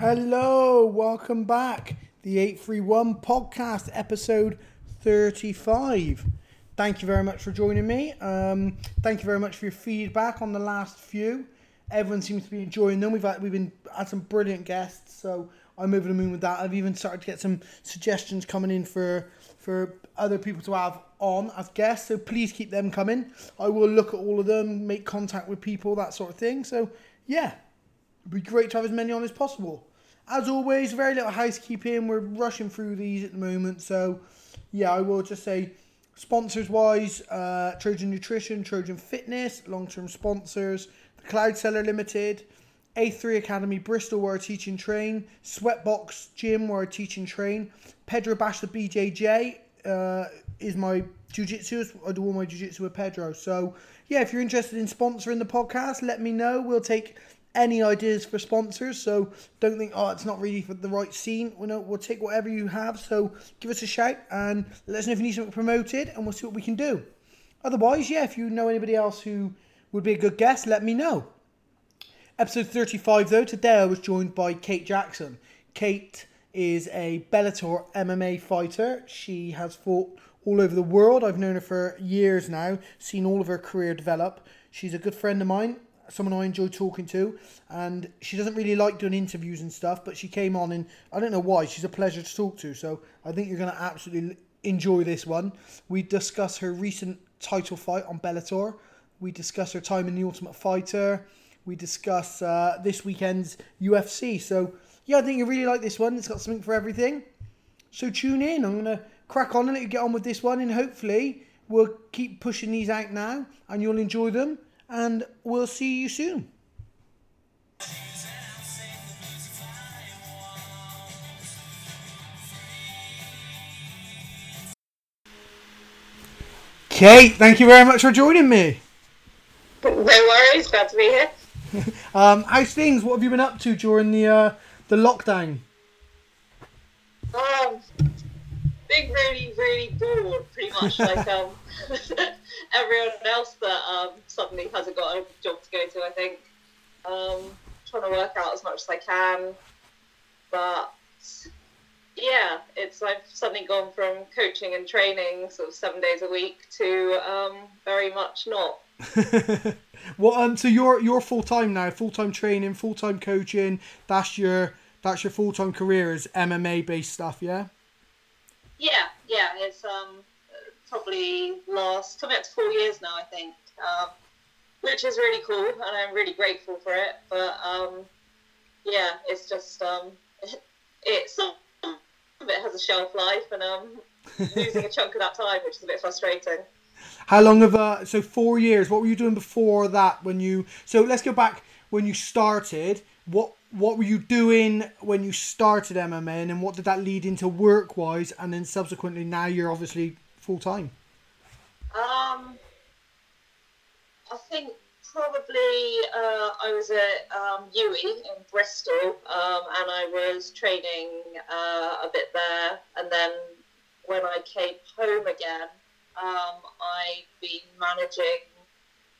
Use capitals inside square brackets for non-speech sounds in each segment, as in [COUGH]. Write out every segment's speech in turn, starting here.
Hello, welcome back. The 831 podcast, episode 35. Thank you very much for joining me. Um, thank you very much for your feedback on the last few. Everyone seems to be enjoying them. We've had, we've been had some brilliant guests, so I'm over the moon with that. I've even started to get some suggestions coming in for for other people to have on as guests. So please keep them coming. I will look at all of them, make contact with people, that sort of thing. So yeah, it'd be great to have as many on as possible. As always, very little housekeeping. We're rushing through these at the moment, so yeah, I will just say sponsors wise, uh, Trojan Nutrition, Trojan Fitness, long term sponsors, the Cloud Seller Limited, A3 Academy Bristol, where I teach and train, Sweatbox Gym, where I teach and train, Pedro Bash the BJJ uh, is my jiu-jitsu. I do all my jiu-jitsu with Pedro. So yeah, if you're interested in sponsoring the podcast, let me know. We'll take any ideas for sponsors. So don't think, oh, it's not really for the right scene. We'll, know, we'll take whatever you have. So give us a shout and let us know if you need something promoted and we'll see what we can do. Otherwise, yeah, if you know anybody else who would be a good guest, let me know. Episode 35, though, today I was joined by Kate Jackson. Kate is a Bellator MMA fighter. She has fought all over the world. I've known her for years now, seen all of her career develop. She's a good friend of mine, someone I enjoy talking to, and she doesn't really like doing interviews and stuff, but she came on and I don't know why, she's a pleasure to talk to. So I think you're going to absolutely enjoy this one. We discuss her recent title fight on Bellator. We discuss her time in the Ultimate Fighter. We discuss uh, this weekend's UFC. So yeah, I think you really like this one. It's got something for everything. So tune in. I'm gonna crack on and let you get on with this one, and hopefully we'll keep pushing these out now, and you'll enjoy them. And we'll see you soon. Kate, thank you very much for joining me. No worries, glad to be here. [LAUGHS] Um, how's things? What have you been up to during the uh, the lockdown? Um, being really, really bored, pretty much like um, [LAUGHS] everyone else that um, suddenly hasn't got a job to go to. I think um, trying to work out as much as I can, but yeah, it's I've suddenly gone from coaching and training sort of seven days a week to um, very much not. [LAUGHS] Well, um, so you're you're full time now, full time training, full time coaching. That's your that's your full time career is MMA based stuff, yeah. Yeah, yeah, it's um probably last coming up to four years now, I think, um, which is really cool, and I'm really grateful for it. But um, yeah, it's just um, it, [LAUGHS] it some of it has a shelf life, and um, losing a chunk of that time, which is a bit frustrating. How long of uh so four years? What were you doing before that? When you so let's go back when you started. What what were you doing when you started MMA, and then what did that lead into work wise? And then subsequently, now you're obviously full time. Um, I think probably uh, I was at um, UWE in Bristol, um, and I was training uh, a bit there. And then when I came home again, um, I'd been managing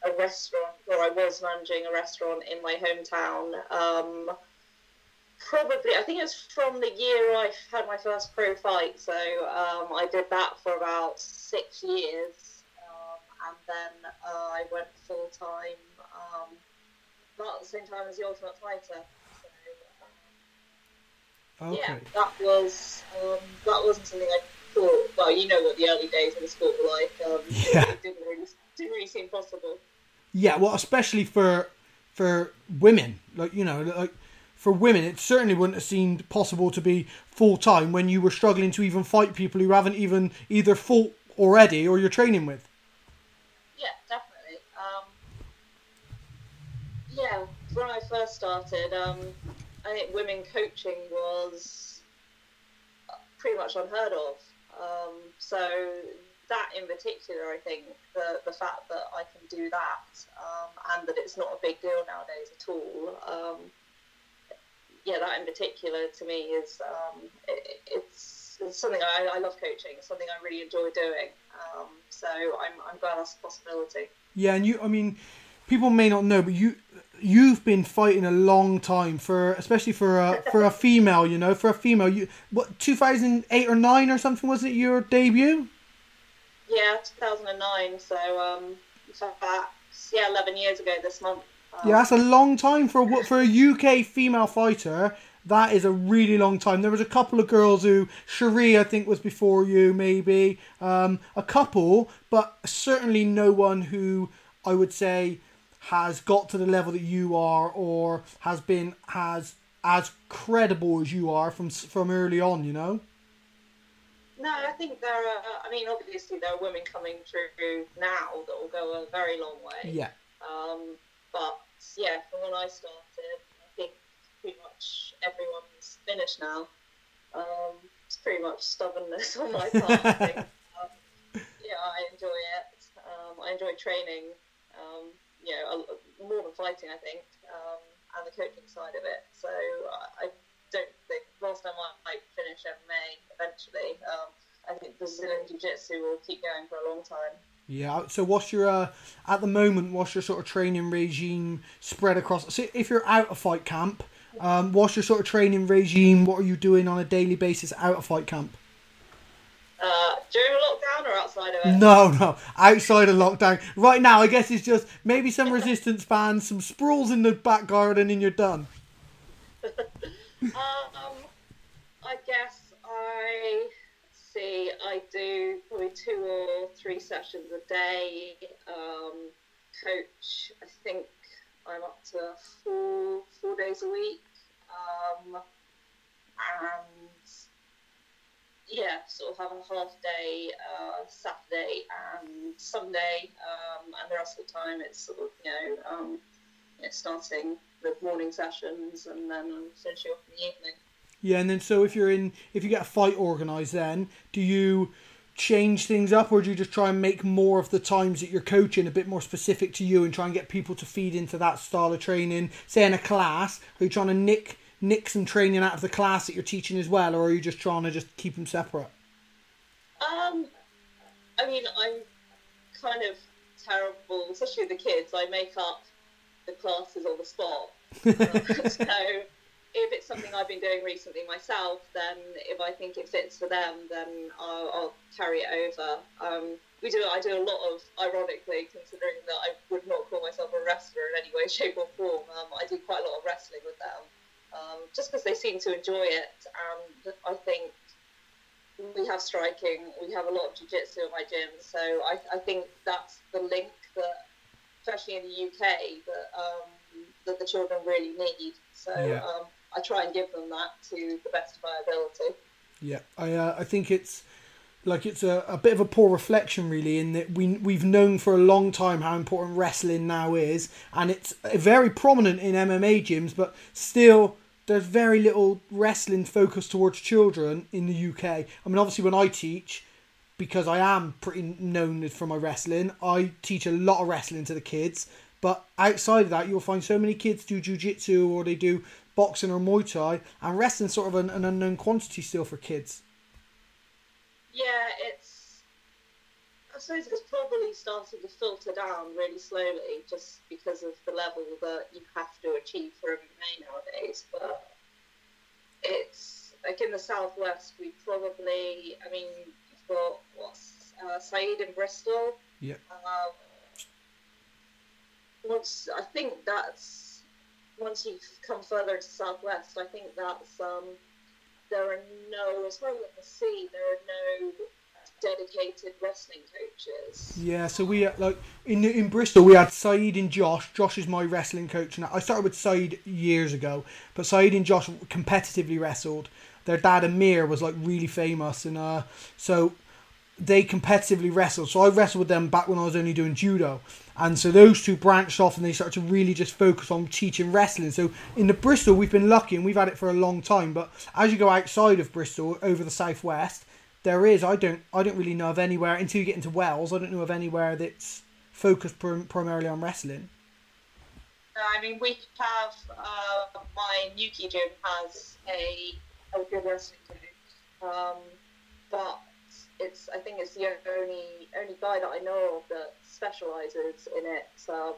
a restaurant, or I was managing a restaurant in my hometown. Um, probably, I think it was from the year I had my first pro fight. So um, I did that for about six years, um, and then uh, I went full time. Um, not at the same time as the Ultimate Fighter. So, um, Okay. yeah, that was um, that wasn't something I thought. Well, you know what the early days of the sport were like. Um, [LAUGHS] Yeah. it didn't really didn't really seem possible. Yeah, well, especially for for women, like you know, like for women, it certainly wouldn't have seemed possible to be full time when you were struggling to even fight people who haven't even either fought already or you're training with. Yeah, definitely. Um, yeah, when I first started, um, I think women coaching was pretty much unheard of. Um, so that in particular, I think the the fact that I can do that um, and that it's not a big deal nowadays at all. Um, yeah, that in particular to me is um, it, it's, it's something I, I love coaching. It's something I really enjoy doing. Um, so I'm I'm glad that's a possibility. Yeah, and you, I mean, people may not know, but you you've been fighting a long time for, especially for a [LAUGHS] for a female. You know, for a female, you what two thousand eight or nine or something was it your debut? Yeah, two thousand and nine. So um, so that's yeah, eleven years ago this month. Um, Yeah, that's a long time for a, for a UK female fighter. That is a really long time. There was a couple of girls who Cherie, I think, was before you, maybe um, a couple, but certainly no one who I would say has got to the level that you are, or has been has as credible as you are from from early on. You know. No, I think there are. I mean, obviously there are women coming through now that will go a very long way. Yeah. Um, but yeah, from when I started, I think pretty much everyone's finished now. Um, it's pretty much stubbornness on my part. I think. [LAUGHS] Um, yeah, I enjoy it. Um, I enjoy training. Um, you know, a- more than fighting, I think, um, and the coaching side of it. So I don't think last time I might finish MMA eventually. Um, I think Brazilian Jiu Jitsu will keep going for a long time. Yeah. So, what's your uh, at the moment? What's your sort of training regime spread across? So, if you're out of fight camp, um, what's your sort of training regime? What are you doing on a daily basis out of fight camp? Uh, during lockdown or outside of it? No, no, outside of lockdown. Right now, I guess it's just maybe some resistance bands, some sprawls in the back garden, and you're done. [LAUGHS] Um, I guess I see. I do probably two or three sessions a day. Um, coach, I think I'm up to four four days a week. Um, and yeah, sort of have a half day uh, Saturday and Sunday, um, and the rest of the time it's sort of you know um, starting with morning sessions and then finishing off in the evening. Yeah, and then so if you're in, if you get a fight organised, then do you change things up, or do you just try and make more of the times that you're coaching a bit more specific to you, and try and get people to feed into that style of training? Say in a class, are you trying to nick nick some training out of the class that you're teaching as well, or are you just trying to just keep them separate? Um, I mean, I'm kind of terrible, especially with the kids. I make up the classes on the spot. [LAUGHS] So if it's something I've been doing recently myself, then if I think it fits for them, then I'll, I'll carry it over. Um, we do. I do a lot of, ironically, considering that I would not call myself a wrestler in any way, [LAUGHS] shape, or form. Um, I do quite a lot of wrestling with them, um, just because they seem to enjoy it, and I think we have striking, we have a lot of jiu-jitsu at my gym, so I, I think that's the link that, especially in the UK, that um, that the children really need. So Yeah. I try and give them that to the best of my ability. Yeah, I uh, I think it's like it's a, a bit of a poor reflection really in that we we've known for a long time how important wrestling now is and it's very prominent in MMA gyms but still there's very little wrestling focus towards children in the UK. I mean obviously when I teach because I am pretty known for my wrestling, I teach a lot of wrestling to the kids but outside of that you'll find so many kids do jiu-jitsu or they do boxing or Muay Thai and wrestling sort of an, an unknown quantity still for kids. Yeah, it's. I suppose it's probably starting to filter down really slowly, just because of the level that you have to achieve for MMA nowadays. But it's like in the southwest, we probably. I mean, you've got what's uh, Saeed in Bristol. Yeah. Um, once I think that's once you've come further to southwest, I think that's um, there are no, as far as can see, there are no dedicated wrestling coaches. Yeah, so we uh, like in in Bristol we had Saeed and Josh. Josh is my wrestling coach now. I started with Saeed years ago, but Saeed and Josh competitively wrestled. Their dad Amir was like really famous, and uh, so they competitively wrestled. So I wrestled with them back when I was only doing judo, and so those two branched off and they started to really just focus on teaching wrestling. So in the Bristol we've been lucky and we've had it for a long time. But as you go outside of Bristol over the southwest, there is I don't I don't really know of anywhere until you get into Wales. I don't know of anywhere that's focused prim- primarily on wrestling. I mean, we have uh, my Newquay gym has a, a good wrestling coach, um, but it's I think it's the only only guy that I know of that specialises in it. Um,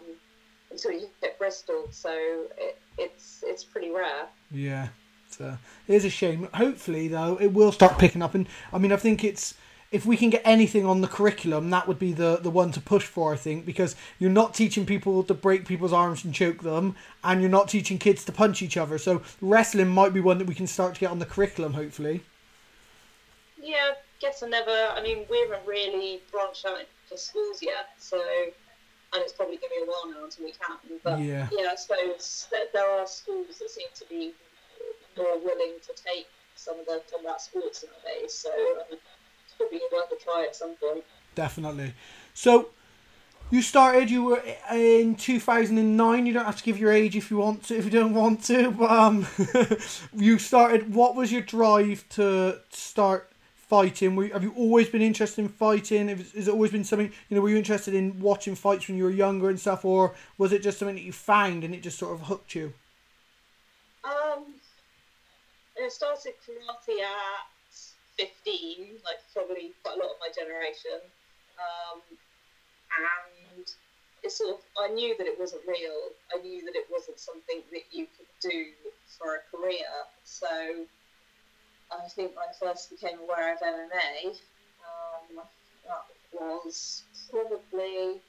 until you hit Bristol. So it, it's it's pretty rare. Yeah, it's a, it is a shame. Hopefully, though, it will start picking up. And I mean, I think it's if we can get anything on the curriculum, that would be the, the one to push for, I think, because you're not teaching people to break people's arms and choke them, and you're not teaching kids to punch each other. So wrestling might be one that we can start to get on the curriculum, hopefully. Yeah, guess I never. I mean, we haven't really branched out into schools yet, so and it's probably going to be a while now until we can. But Yeah. yeah, I suppose there are schools that seem to be more willing to take some of the combat sports nowadays. So um, it's probably worth a try at some point. Definitely. So you started. You were in two thousand and nine. You don't have to give your age if you want to. If you don't want to, but um, [LAUGHS] you started. What was your drive to start fighting? Were, have you always been interested in fighting? Has it always been something? You know, were you interested in watching fights when you were younger and stuff, or was it just something that you found and it just sort of hooked you? Um, I started karate at 15, like probably quite a lot of my generation. Um, and it sort of, I knew that it wasn't real. I knew that it wasn't something that you could do for a career. So I think when I first became aware of MMA, um, that was probably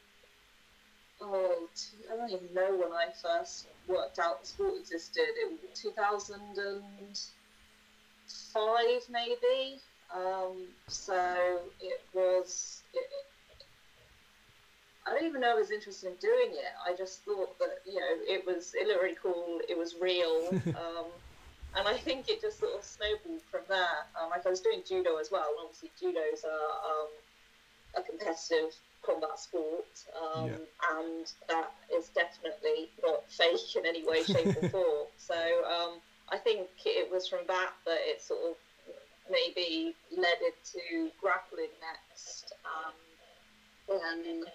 oh, I don't even know when I first worked out the sport existed. It was 2005, maybe. Um, so it was. It, I don't even know I was interested in doing it. I just thought that you know it was it looked really cool. It was real, [LAUGHS] um, and I think it just sort of snowballed from there. Um, like I was doing judo as well. and Obviously, judo's a, um, a competitive combat sport, um, Yeah. and that is definitely not [LAUGHS] fake in any way, shape, or [LAUGHS] form. So um, I think it was from that that it sort of maybe led into grappling next. Um, and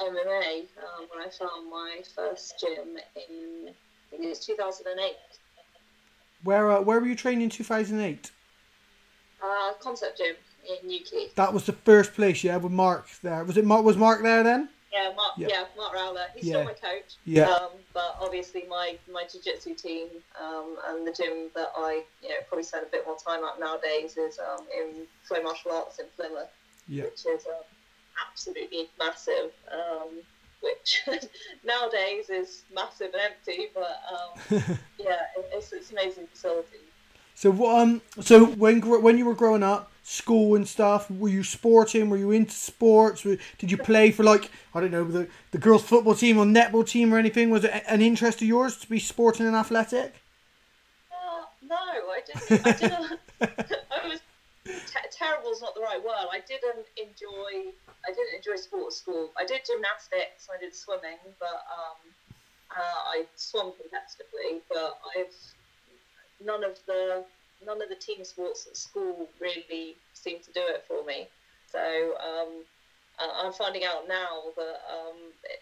MMA um, when I found my first gym in I think it was 2008. Where uh, where were you training in two thousand eight? Uh, concept gym in Newquay. That was the first place, yeah, with Mark there. Was it Mark? Was Mark there then? Yeah, Mark. Yeah. Yeah, Mark Rowler. He's Yeah. still my coach. Yeah. Um, but obviously, my my jiu-jitsu team um, and the gym that I you know probably spend a bit more time at nowadays is um, in Flow Martial Arts in Plymouth, Yeah. which is um, absolutely massive. Um, which [LAUGHS] nowadays is massive and empty, but um, [LAUGHS] yeah, it's it's an amazing facility. So? Um. So when when you were growing up, school and stuff, were you sporting? Were you into sports? Did you play for like I don't know the the girls' football team or netball team or anything? Was it an interest of yours to be sporting and athletic? Uh, no, I didn't. I didn't. [LAUGHS] I was te- terrible is not the right word. I didn't enjoy. I didn't enjoy sport at school. I did gymnastics. I did swimming, but um, uh, I swam competitively. But I've none of the none of the team sports at school really seemed to do it for me. So um, I'm finding out now that um, it,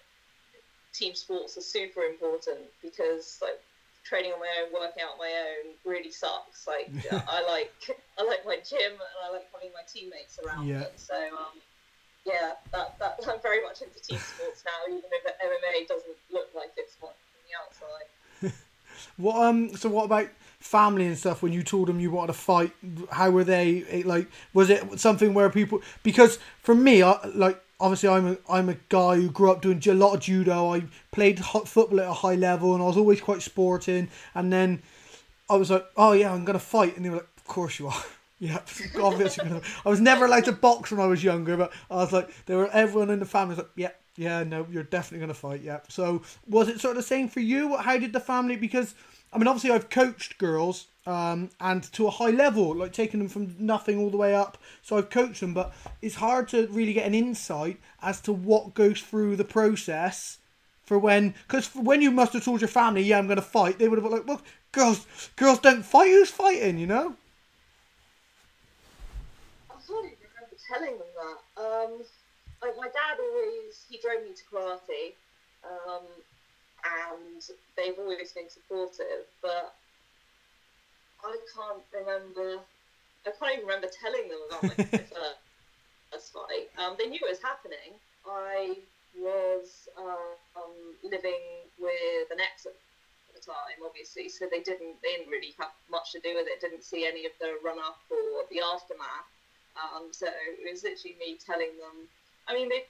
team sports are super important because like training on my own, working out on my own really sucks. Like [LAUGHS] I like I like my gym and I like having my teammates around Yeah. me. So um, yeah, that, that [LAUGHS] I'm very much into team sports now, even if MMA doesn't look like it's one from the outside. [LAUGHS] What um? So what about family and stuff? When you told them you wanted to fight, how were they? Like, was it something where people? Because for me, I like obviously I'm a I'm a guy who grew up doing a lot of judo. I played hot football at a high level, and I was always quite sporting. And then I was like, oh yeah, I'm gonna fight, and they were like, of course you are. Yeah, [LAUGHS] obviously. I was never allowed to box when I was younger, but I was like, there were everyone in the family was like, yeah, yeah, no, you're definitely gonna fight. Yeah. So was it sort of the same for you? How did the family? Because I mean, obviously, I've coached girls, um, and to a high level, like taking them from nothing all the way up. So I've coached them, but it's hard to really get an insight as to what goes through the process for when, because when you must have told your family, yeah, I'm going to fight, they would have been like, well, girls, girls don't fight. Who's fighting? You know? I can't even remember telling them that. Um, like my dad always he drove me to karate, um, and they've always been supportive. But I can't remember. I can't even remember telling them about my [LAUGHS] first fight. Um, they knew it was happening. I was uh, um, living with an ex at the time, obviously, so they didn't they didn't really have much to do with it. Didn't see any of the run up or the aftermath. Um, so it was literally me telling them. I mean, they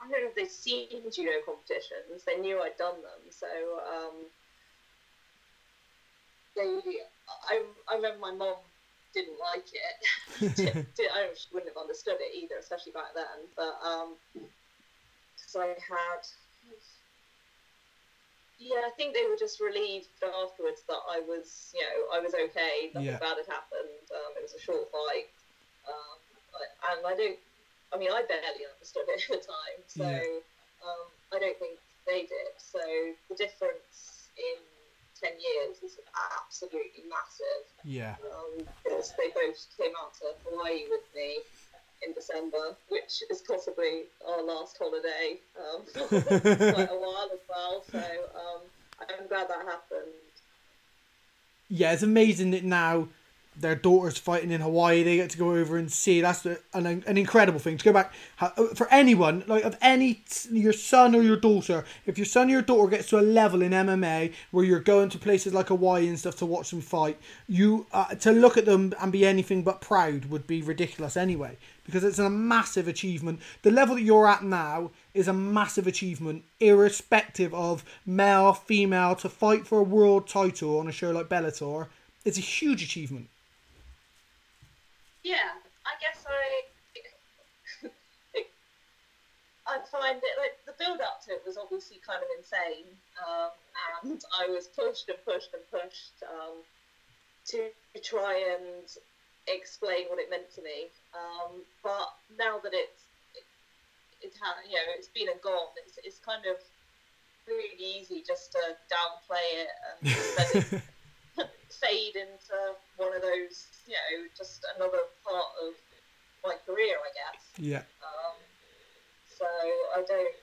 I don't know if they'd seen judo competitions. They knew I'd done them, so um, they. I, I remember my mom didn't like it. [LAUGHS] [LAUGHS] did, did, I wouldn't have understood it either, especially back then. But um, so I had. Yeah, I think they were just relieved afterwards that I was, you know, I was okay. Nothing Yeah. bad had happened. Um, it was a short fight, um, I- and I don't. I mean, I barely understood it [LAUGHS] at the time, so Yeah. um, I don't think they did. So the difference in ten years is absolutely massive Yeah. um, because they both came out to Hawaii with me in December, which is possibly our last holiday um, for [LAUGHS] quite a while as well. So um, I'm glad that happened. yeah, it's amazing that now their daughter's fighting in Hawaii. They get to go over and see. That's the, an, an incredible thing to go back for anyone like of any your son or your daughter. If your son or your daughter gets to a level in MMA where you're going to places like Hawaii and stuff to watch them fight, you uh, to look at them and be anything but proud would be ridiculous anyway because it's a massive achievement. The level that you're at now is a massive achievement, irrespective of male, female, to fight for a world title on a show like Bellator. It's a huge achievement. Yeah, I guess I. [LAUGHS] I find it like the build up to it was obviously kind of insane, um, and I was pushed and pushed and pushed um, to try and explain what it meant to me. Um, but now that it's it, it ha- you know it's been and gone, it's it's kind of really easy just to downplay it and it [LAUGHS] fade into one of those, you know, just another part of my career, I guess. Yeah. Um, so I don't.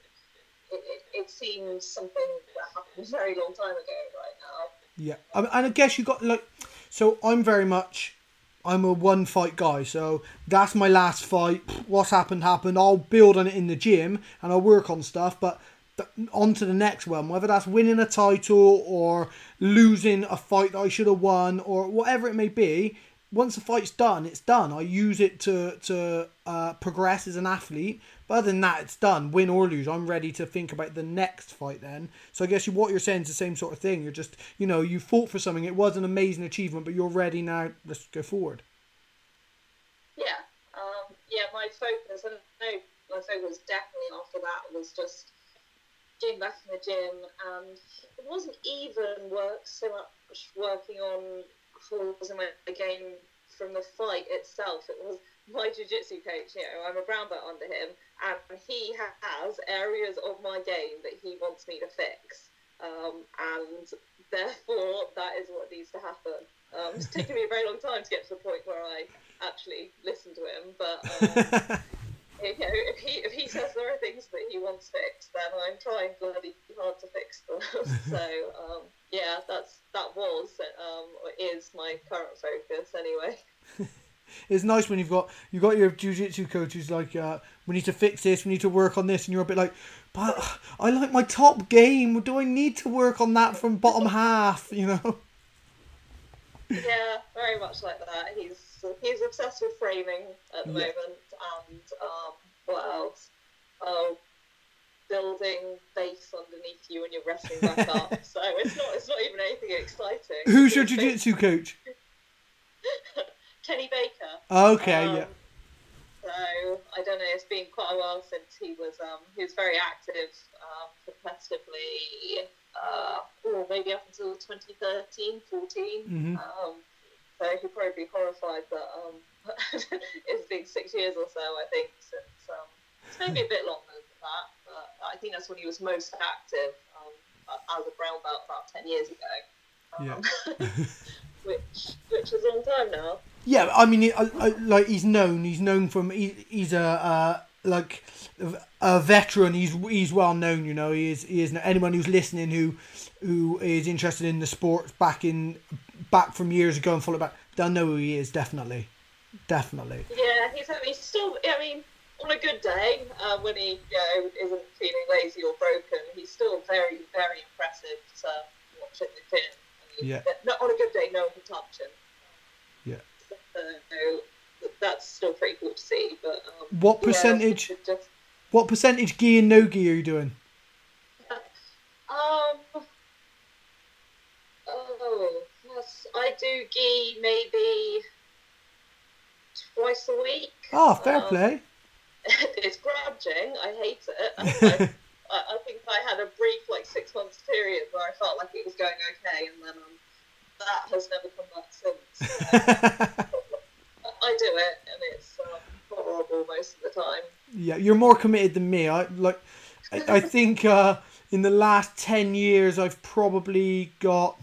It, it, it seems something that happened a very long time ago right now. Yeah, I mean, and I guess you got like, so I'm very much, I'm a one fight guy. So that's my last fight. What's happened happened. I'll build on it in the gym and I'll work on stuff, but on to the next one. Whether that's winning a title or losing a fight that I should have won or whatever it may be. Once the fight's done, it's done. I use it to to uh, progress as an athlete. But other than that, it's done. Win or lose, I'm ready to think about the next fight then. So I guess you, what you're saying is the same sort of thing. You're just, you know, you fought for something. It was an amazing achievement, but you're ready now. Let's go forward. Yeah, um, yeah. My focus, I my focus definitely after that was just getting back in the gym, and it wasn't even work so much working on flaws in my game from the fight itself. It was my jiu-jitsu coach. You know, I'm a brown belt under him, and he has areas of my game that he wants me to fix, um, and therefore that is what needs to happen. Um, it's taken me a very long time to get to the point where I actually listen to him, but um, [LAUGHS] [LAUGHS] you know, if he if he says there are things that he wants fixed, then I'm trying bloody hard to fix them. [LAUGHS] so um, yeah, that's that was um, is my current focus anyway. [LAUGHS] it's nice when you've got you've got your jiu-jitsu coach who's like, uh, we need to fix this, we need to work on this, and you're a bit like, but I like my top game. Do I need to work on that from bottom half? You know. yeah, very much like that. He's he's obsessed with framing at the Yeah. moment, and um, what else? Oh, building base underneath you and you're wrestling [LAUGHS] back up. So it's not it's not even anything exciting. Who's your It's jiu-jitsu coach? [LAUGHS] Kenny Baker. Okay, Um, yeah. So I don't know. It's been quite a while since he was. Um, he was very active um, competitively. Uh, or maybe up until 2013, 14. Mhm. Um, so he'd probably be horrified that um, [LAUGHS] it's been six years or so. I think since um, it's maybe a bit longer than that. But I think that's when he was most active um, as a brown belt about 10 years ago. Um, [LAUGHS] which which is a long time now. Yeah, I mean, I, I, like he's known. He's known from. He, he's a uh, like a veteran. He's he's well known. You know, he is. He is. Anyone who's listening who who is interested in the sport back in back from years ago and follow back, they'll know who he is. Definitely, definitely. Yeah, he's, he's still. I mean, on a good day, uh, when he you know, isn't feeling lazy or broken, he's still very, very impressive to watch at the gym. I mean, Yeah. Not on a good day, no one can touch him. Yeah. So that's still pretty cool to see. But um, What percentage? it's Just, What percentage gi and no gi are you doing? um. Oh, I do gi maybe twice a week. Oh, fair Um, play. [LAUGHS] it's grudging. I hate it. [LAUGHS] I, I, I think I had a brief, like six months period where I felt like it was going okay, and then um, that has never come back since. [LAUGHS] I do it, and it's um, horrible most of the time. yeah, you're more committed than me. I like. I, I think uh, in the last ten years, I've probably got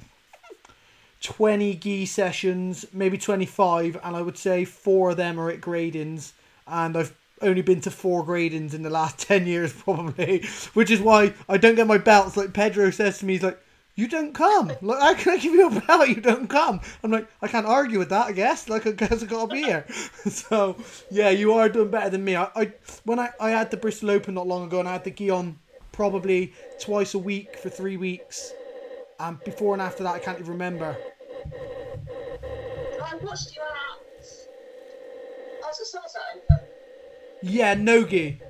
twenty gi sessions, maybe twenty-five, and I would say four of them are at gradings, and I've only been to four gradings in the last [LAUGHS] ten years, probably, which is why I don't get my belts. Like Pedro says to me, he's like. You don't come. Like, how can I give you a belt? You don't come. I'm like, I can't argue with that. I guess. Like, I guess I gotta be here. [LAUGHS] so, yeah, you are doing better than me. I, I when I, I had the Bristol Open not long ago, and I had the gi on probably twice a week for three weeks, and before and after that, I can't even remember. I watched you at. I was at Somerset Open. Yeah, Nogi.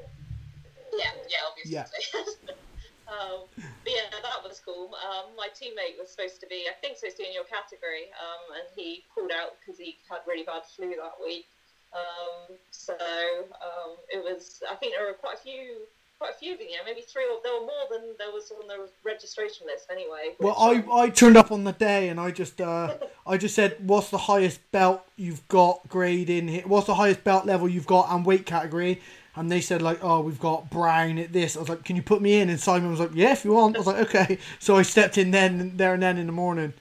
Yeah, yeah, obviously. Yeah. [LAUGHS] um, but yeah, that was cool. Um, my teammate was supposed to be, I think, supposed to be in your category, um, and he pulled out because he had really bad flu that week. Um, so um, it was. I think there were quite a few, quite a few of you. Yeah, maybe three or there were more than there was on the registration list anyway. Well, I, um, I turned up on the day and I just uh, I just said, "What's the highest belt you've got grade in here? What's the highest belt level you've got and weight category?" And they said like, "Oh, we've got brown at this." I was like, "Can you put me in?" And Simon was like, "Yeah, if you want." I was like, "Okay." So I stepped in then there and then in the morning.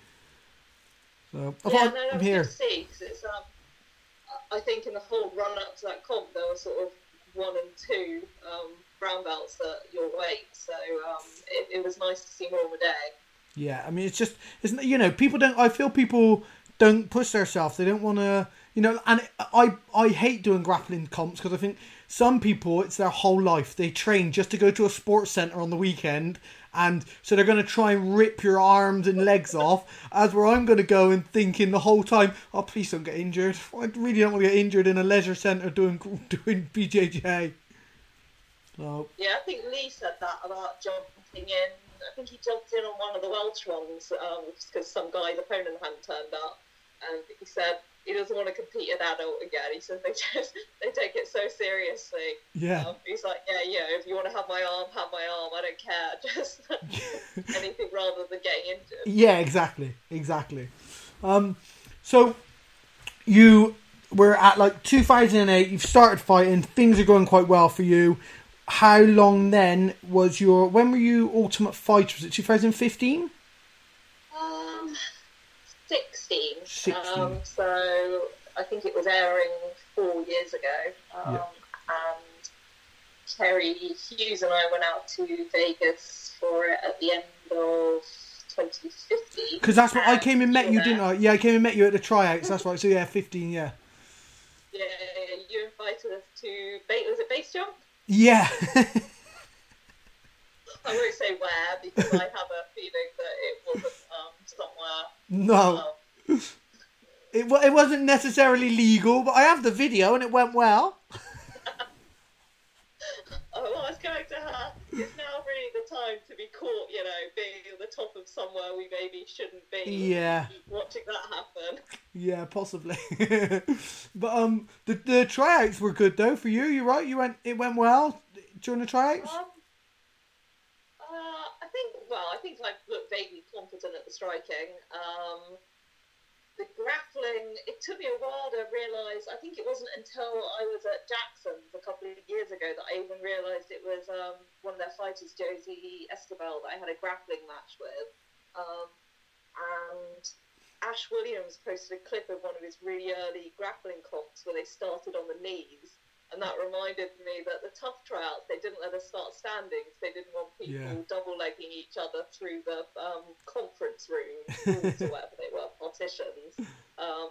So I yeah, no, no, I'm here. see 'cause it's um, I think in the whole run up to that comp there were sort of one and two um, brown belts at your weight, so um, it, it was nice to see more of a day. Yeah, I mean, it's just, isn't you know, people don't. I feel people don't push themselves. They don't want to, you know. And I, I hate doing grappling comps because I think some people it's their whole life. They train just to go to a sports center on the weekend, and so they're going to try and rip your arms and legs off. As where I'm going to go and thinking the whole time, oh please don't get injured. I really don't want to get injured in a leisure center doing [LAUGHS] doing BJJ. So Yeah, I think Lee said that about jumping in. I think he jumped in on one of the Welsh ones um, because some guy's opponent hadn't turned up, and he said he doesn't want to compete an adult again. He says they just [LAUGHS] they take it so seriously. yeah. Um, he's like, yeah, yeah. If you want to have my arm, have my arm. I don't care. [LAUGHS] Just [LAUGHS] anything rather than getting injured. Yeah, exactly, exactly. Um, so you were at like 2008. You've started fighting. Things are going quite well for you. How long then was your? When were you Ultimate Fighter? Was it 2015? Um, sixteen. 16. Um, so I think it was airing four years ago. Um, Yeah. And Terry Hughes and I went out to Vegas for it at the end of 2015. Because that's what I came and met you, there. didn't I? Yeah, I came and met you at the tryouts. That's [LAUGHS] right. So yeah, 15. Yeah. Yeah, you invited us to. Was it base jump? Yeah. [LAUGHS] I won't say where because I have a feeling that it wasn't um, somewhere. no, Um, it it wasn't necessarily legal, but I have the video and it went well. [LAUGHS] oh, I was going to have. It's now time to be caught, you know, being at the top of somewhere we maybe shouldn't be. Yeah. Watching that happen. Yeah, possibly. [LAUGHS] but um, the the tryouts were good though for you. You're right. You went. It went well during the tryouts. Um, uh, I think, well, I think I look vaguely confident at the striking. Um, the grappling, it took me a while to realise. I think it wasn't until I was at Jackson's a couple of years ago that I even realised it was um, one of their fighters, Jodie Esquibel, that I had a grappling match with. Um, and Ash Williams posted a clip of one of his really early grappling comps where they started on the knees. And that reminded me that the TUF tryouts, they didn't let us start standing 'cause they didn't want people Yeah. double legging each other through the um, conference room [LAUGHS] rooms or whatever they were, partitions. Um,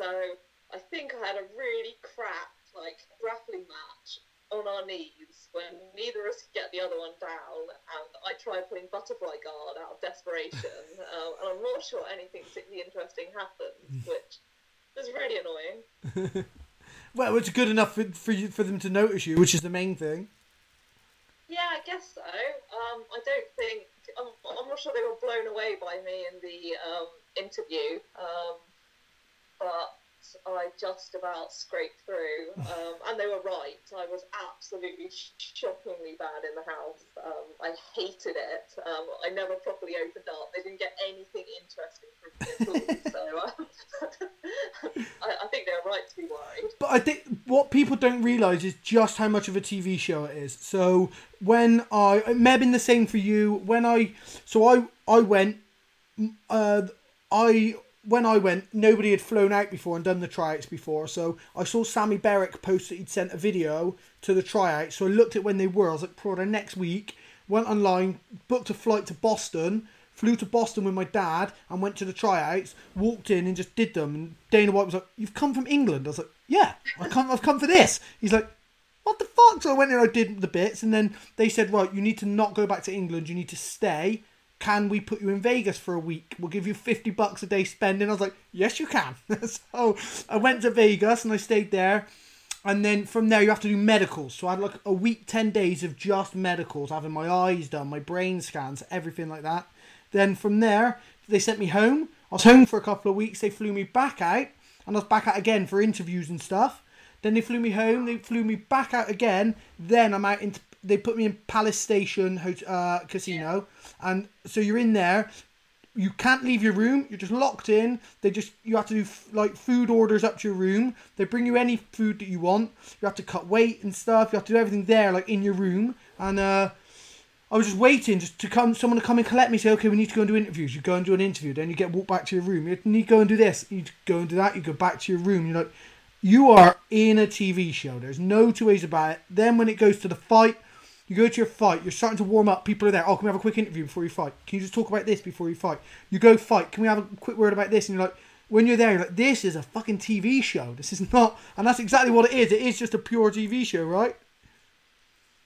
so I think I had a really crap like grappling match. on our knees when neither of us could get the other one down, and I tried putting butterfly guard out of desperation, [LAUGHS] um, and I'm not sure anything particularly interesting happened, which was really annoying. [LAUGHS] well, it's good enough for, for you for them to notice you, which is the main thing. Yeah, I guess so. Um, I don't think I'm, I'm not sure they were blown away by me in the um, interview, um, but I just about scraped through, um, and they were right. I was absolutely shockingly bad in the house. Um, I hated it. Um, I never properly opened up. They didn't get anything interesting from me at all. [LAUGHS] so uh, [LAUGHS] I, I, think they're right to be worried. But I think what people don't realise is just how much of a TV show it is. So when I, it may have been the same for you. When I, so I, I went. Uh, I when I went, nobody had flown out before and done the tryouts before. So I saw Sammy Berwick post that he'd sent a video to the tryouts. So I looked at when they were. I was like, "Prada, next week." Went online, booked a flight to Boston, flew to Boston with my dad, and went to the tryouts. Walked in and just did them. And Dana White was like, "You've come from England?" I was like, "Yeah, I come. I've come for this." He's like, "What the fuck?" So I went in, I did the bits, and then they said, "Right, you need to not go back to England. You need to stay." Can we put you in Vegas for a week? We'll give you 50 bucks a day spending. I was like, yes, you can. [LAUGHS] so I went to Vegas and I stayed there. And then from there, you have to do medicals. So I had like a week, 10 days of just medicals, having my eyes done, my brain scans, everything like that. Then from there, they sent me home. I was home for a couple of weeks. They flew me back out. And I was back out again for interviews and stuff. Then they flew me home. They flew me back out again. Then I'm out into they put me in Palace Station uh, Casino, and so you're in there. You can't leave your room. You're just locked in. They just you have to do f- like food orders up to your room. They bring you any food that you want. You have to cut weight and stuff. You have to do everything there, like in your room. And uh, I was just waiting just to come, someone to come and collect me. Say, okay, we need to go and do interviews. You go and do an interview. Then you get walked back to your room. You need to go and do this. You go and do that. You go back to your room. You're like, you are in a TV show. There's no two ways about it. Then when it goes to the fight, you go to your fight, you're starting to warm up, people are there. Oh, can we have a quick interview before you fight? Can you just talk about this before you fight? You go fight, can we have a quick word about this? And you're like, when you're there, you're like, this is a fucking TV show. This is not, and that's exactly what it is. It is just a pure TV show, right?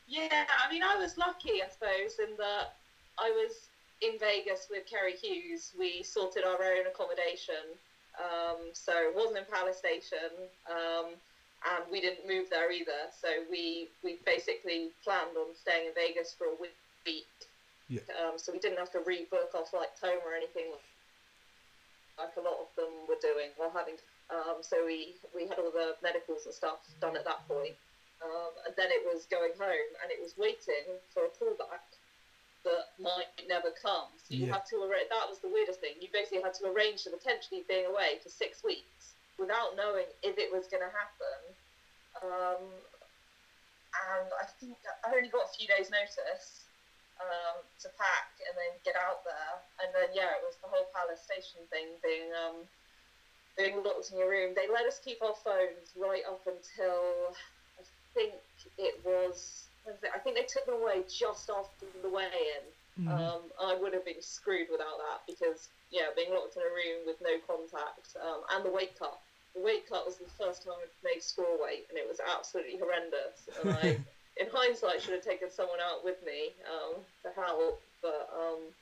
Yeah, I mean, I was lucky, I suppose, in that I was in Vegas with Kerry Hughes. We sorted our own accommodation, um, so it wasn't in Palace Station. Um, and we didn't move there either. So we we basically planned on staying in Vegas for a week. Yeah. Um, so we didn't have to rebook our flight home or anything like a lot of them were doing or having. Um, so we we had all the medicals and stuff done at that point. Um, and then it was going home and it was waiting for a callback that might never come. So you yeah. had to arrange. That was the weirdest thing. You basically had to arrange to potentially being away for six weeks without knowing if it was going to happen. Um, and I think I only got a few days' notice um, to pack and then get out there. And then yeah, it was the whole Palace Station thing being um, being locked in your room. They let us keep our phones right up until I think it was. I think they took them away just after the weigh-in. Mm-hmm. Um, I would have been screwed without that because yeah, being locked in a room with no contact um, and the weight cut the weight cut was the first time I'd made strawweight, and it was absolutely horrendous. And [LAUGHS] I, in hindsight, should have taken someone out with me um, to help. But um,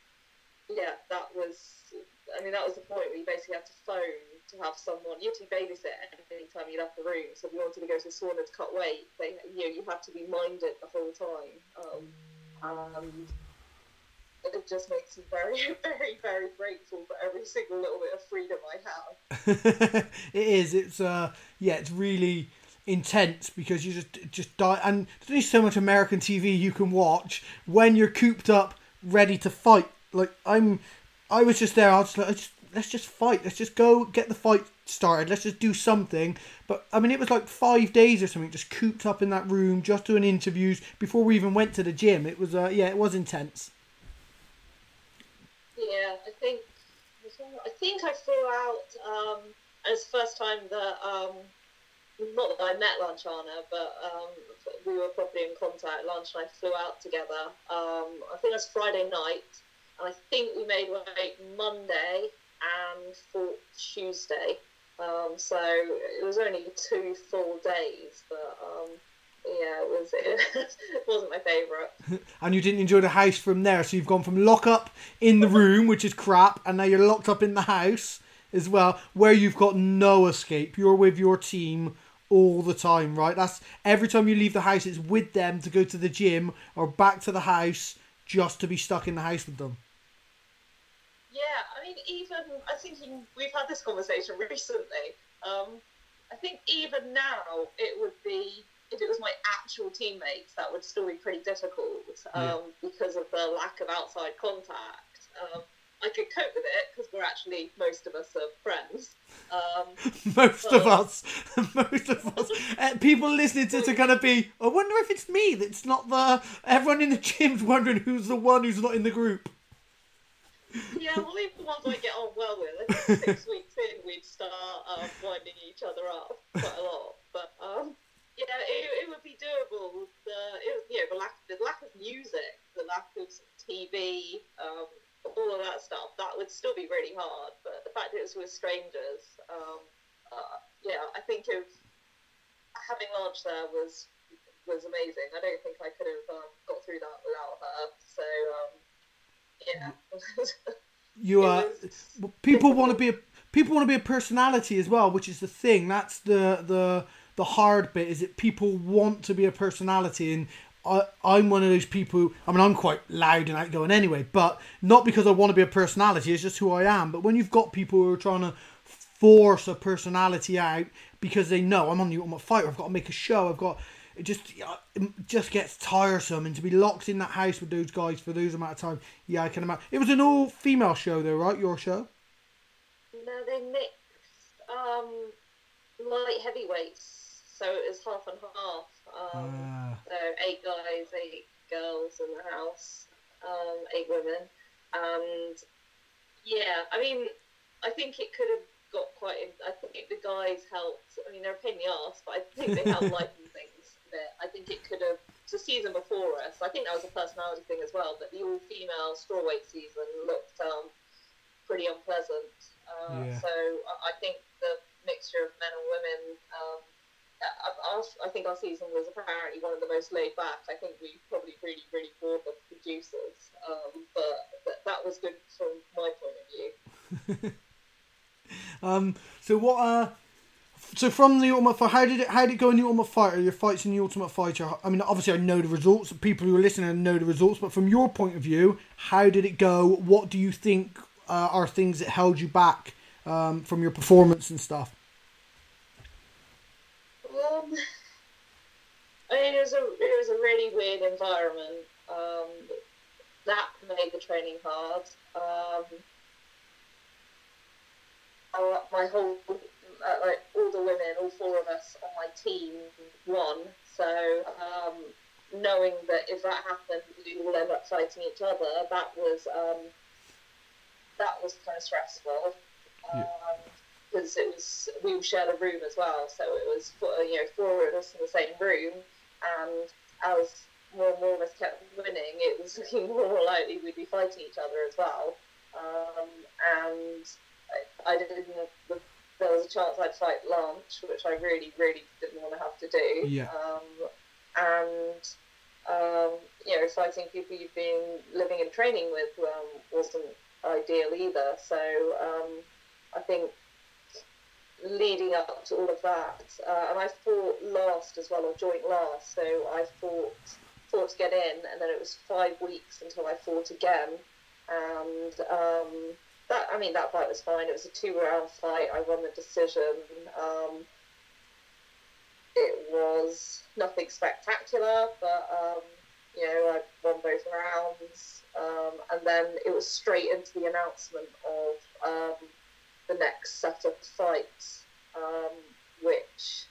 yeah, that was. I mean, that was the point where you basically had to phone to have someone. You had to babysit any time you left the room. So if you wanted to go to the sauna to cut weight, they, you know, you had to be minded the whole time. Um, and it just makes me very, [LAUGHS] very, very grateful for every single little bit of freedom I have. [LAUGHS] it is. It's uh, yeah, it's really intense because you just just die, and there's only so much American TV you can watch when you're cooped up, ready to fight. Like I'm, I was just there. I was like, let's just fight. Let's just go get the fight started. Let's just do something. But I mean, it was like five days or something, just cooped up in that room, just doing interviews before we even went to the gym. It was uh, yeah, it was intense. Yeah, I think I think I flew out um, as first time that um, not that I met Lanchana, but um, we were probably in contact. Lanch and I flew out together. Um, I think it was Friday night, and I think we made way Monday and for Tuesday. Um, so it was only two full days, but um, yeah, it was [LAUGHS] it wasn't my favourite. [LAUGHS] and you didn't enjoy the house from there, so you've gone from lock up in the room, which is crap, and now you're locked up in the house as well, where you've got no escape. You're with your team all the time, right? That's every time you leave the house, it's with them to go to the gym or back to the house just to be stuck in the house with them. Yeah, I mean, even I think we've had this conversation recently. Um, I think even now it would be if it was my actual teammates, that would still be pretty difficult um, yeah. because of the lack of outside contact. Um, I could cope with it because we're actually most of us are friends. Um, [LAUGHS] most but... of us, [LAUGHS] most of us. Uh, people listening to are going to be. I wonder if it's me that's not the. Everyone in the gym's wondering who's the one who's not in the group. Yeah, well, even the ones I get on well with. I think six [LAUGHS] weeks in, we'd start um, winding each other up quite a lot. But um, yeah, it, it would be doable. The it, you know the lack the lack of music, the lack of TV, um, all of that stuff. That would still be really hard. But the fact that it was with strangers, um, uh, yeah, I think of having Lunch there was was amazing. I don't think I could have um, got through that without her. So um, yeah. [LAUGHS] you are uh, people want to be a people want to be a personality as well, which is the thing. That's the the the hard bit is that people want to be a personality and I, I'm one of those people. I mean, I'm quite loud and outgoing anyway, but not because I want to be a personality. It's just who I am. But when you've got people who are trying to force a personality out because they know I'm on the Ultimate Fighter, I've got to make a show. I've got it just it just gets tiresome, and to be locked in that house with those guys for those amount of time, yeah, I can imagine. It was an all female show, though, right? Your show? No, they mixed um, light heavyweights so it was half and half. Um, ah. So eight guys, eight girls in the house, um, eight women, and yeah, I mean, I think it could have got quite. I think the guys helped. I mean, they're a pain in the ass, but I think they helped lighten [LAUGHS] things a bit. I think it could have. The season before us, I think that was a personality thing as well. But the all-female strawweight season looked um, pretty unpleasant. Uh, yeah. So I think the mixture of men and women um, our, I think our season was apparently one of the most laid back. I think we probably really, really bored the producers, um, but that was good from my point of view. [LAUGHS] um, so what? Uh, so from the Ultimate Fighter, how did it? How did it go in the Ultimate Fighter? Your fights in the Ultimate Fighter. I mean, obviously, I know the results. People who are listening know the results. But from your point of view, how did it go? What do you think uh, are things that held you back um, from your performance and stuff? Um, I mean, it was a it was a really weird environment. Um, that made the training hard. Um, I, my whole uh, like all the women, all four of us on my team won. So um, knowing that if that happened, we all end up fighting each other, that was um, that was kind of stressful. Yeah. Because it was we all shared a room as well, so it was four, you know four of us in the same room, and as more and more of us kept winning, it was looking more and more likely we'd be fighting each other as well. Um, and I, I, didn't. There was a chance I'd fight Lunch, which I really, really didn't want to have to do. Yeah. Um, and um, you know, fighting people you've been living and training with um, wasn't ideal either. So um, I think leading up to all of that. Uh, and I fought last as well, or joint last. So I fought fought to get in, and then it was five weeks until I fought again. And um, that, I mean, that fight was fine. It was a two round fight. I won the decision. Um, it was nothing spectacular, but um, you know, I won both rounds. Um, and then it was straight into the announcement of um, the next set of fights, um, which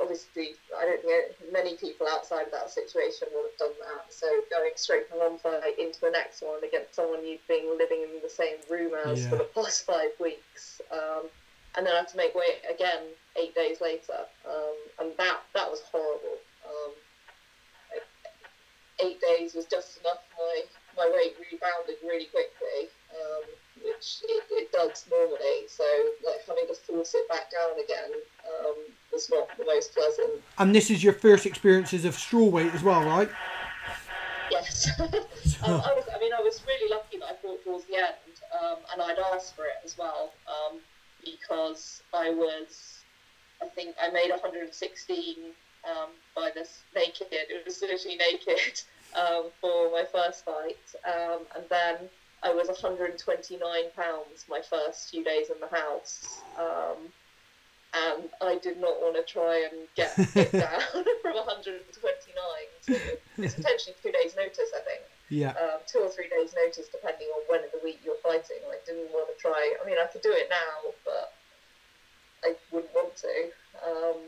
obviously I don't think many people outside of that situation would have done that. So going straight from one fight into the next one against someone you've been living in the same room as yeah. for the past five weeks, um, and then I have to make weight again eight days later, um, and that that was horrible. Um, eight days was just enough. My my weight rebounded really quickly. Which it, does normally. So like having to force it back down again um, was not the most pleasant. And this is your first experiences of strawweight as well, right? Yes. um, [LAUGHS] I, was, I mean, I was really lucky that I fought towards the end, um, and I'd asked for it as well um, because I was, I think I made 116 um, by this naked. It was literally naked [LAUGHS] um, for my first fight, um, and then I was 129 pounds my first few days in the house. Um, and I did not want to try and get [LAUGHS] it down [LAUGHS] from 129 to it's potentially two days' notice, I think. Yeah. Um, two or three days' notice, depending on when in the week you're fighting. I didn't want to try. I mean, I could do it now, but I wouldn't want to. Um,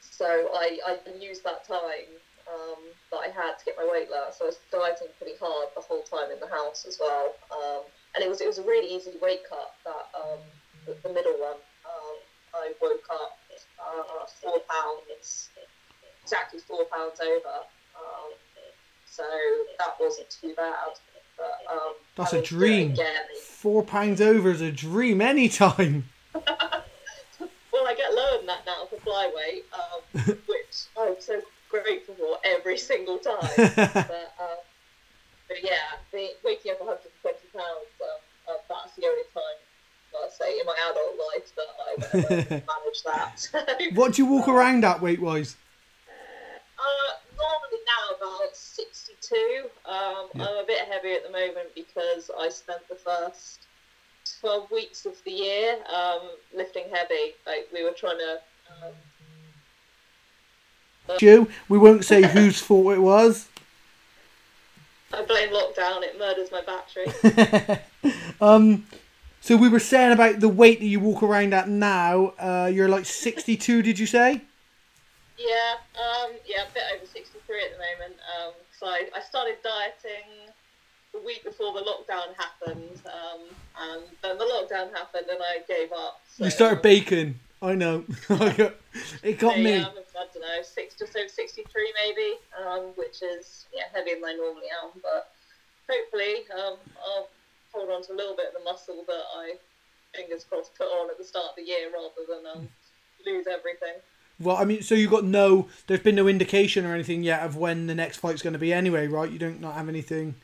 so I, I used that time um, that I had to get my weight lost. So I was dieting pretty hard the whole time in the house as well. Um, and it was it was a really easy weight cut. That um, the, the middle one. Um, I woke up uh, four pounds, exactly four pounds over. Um, so that wasn't too bad. But, um, That's a having to do it dream. Again, Four pounds over is a dream anytime. [LAUGHS] [LAUGHS] well, I get lower than that now for flyweight, um, [LAUGHS] which I'm so grateful for every single time. [LAUGHS] but, um, but yeah, the, waking up 120 pounds, um, uh, that's the only time, I'd say, in my adult life that I've [LAUGHS] managed that. [LAUGHS] what do you walk around at weight wise? Uh, normally now about 62. Um, Yeah. I'm a bit heavy at the moment because I spent the first 12 weeks of the year um, lifting heavy. Like we were trying to. Um, [LAUGHS] Joe, we won't say whose fault it was. I blame lockdown. It murders my battery. [LAUGHS] um, so we were saying about the weight that you walk around at now. Uh, you're like 62, did you say? yeah, um, yeah, a bit over 63 at the moment. Um, so I, I started dieting the week before the lockdown happened, um, and then the lockdown happened, and I gave up. So, You started baking. I know. [LAUGHS] it got me. yeah, I don't know, six just over 63 maybe, um, which is yeah heavier than I normally am. But hopefully, um, I'll hold on to a little bit of the muscle that I, fingers crossed, put on at the start of the year rather than um, lose everything. Well, I mean, so you've got no. There's been no indication or anything yet of when the next fight's going to be, anyway, right? You don't not have anything.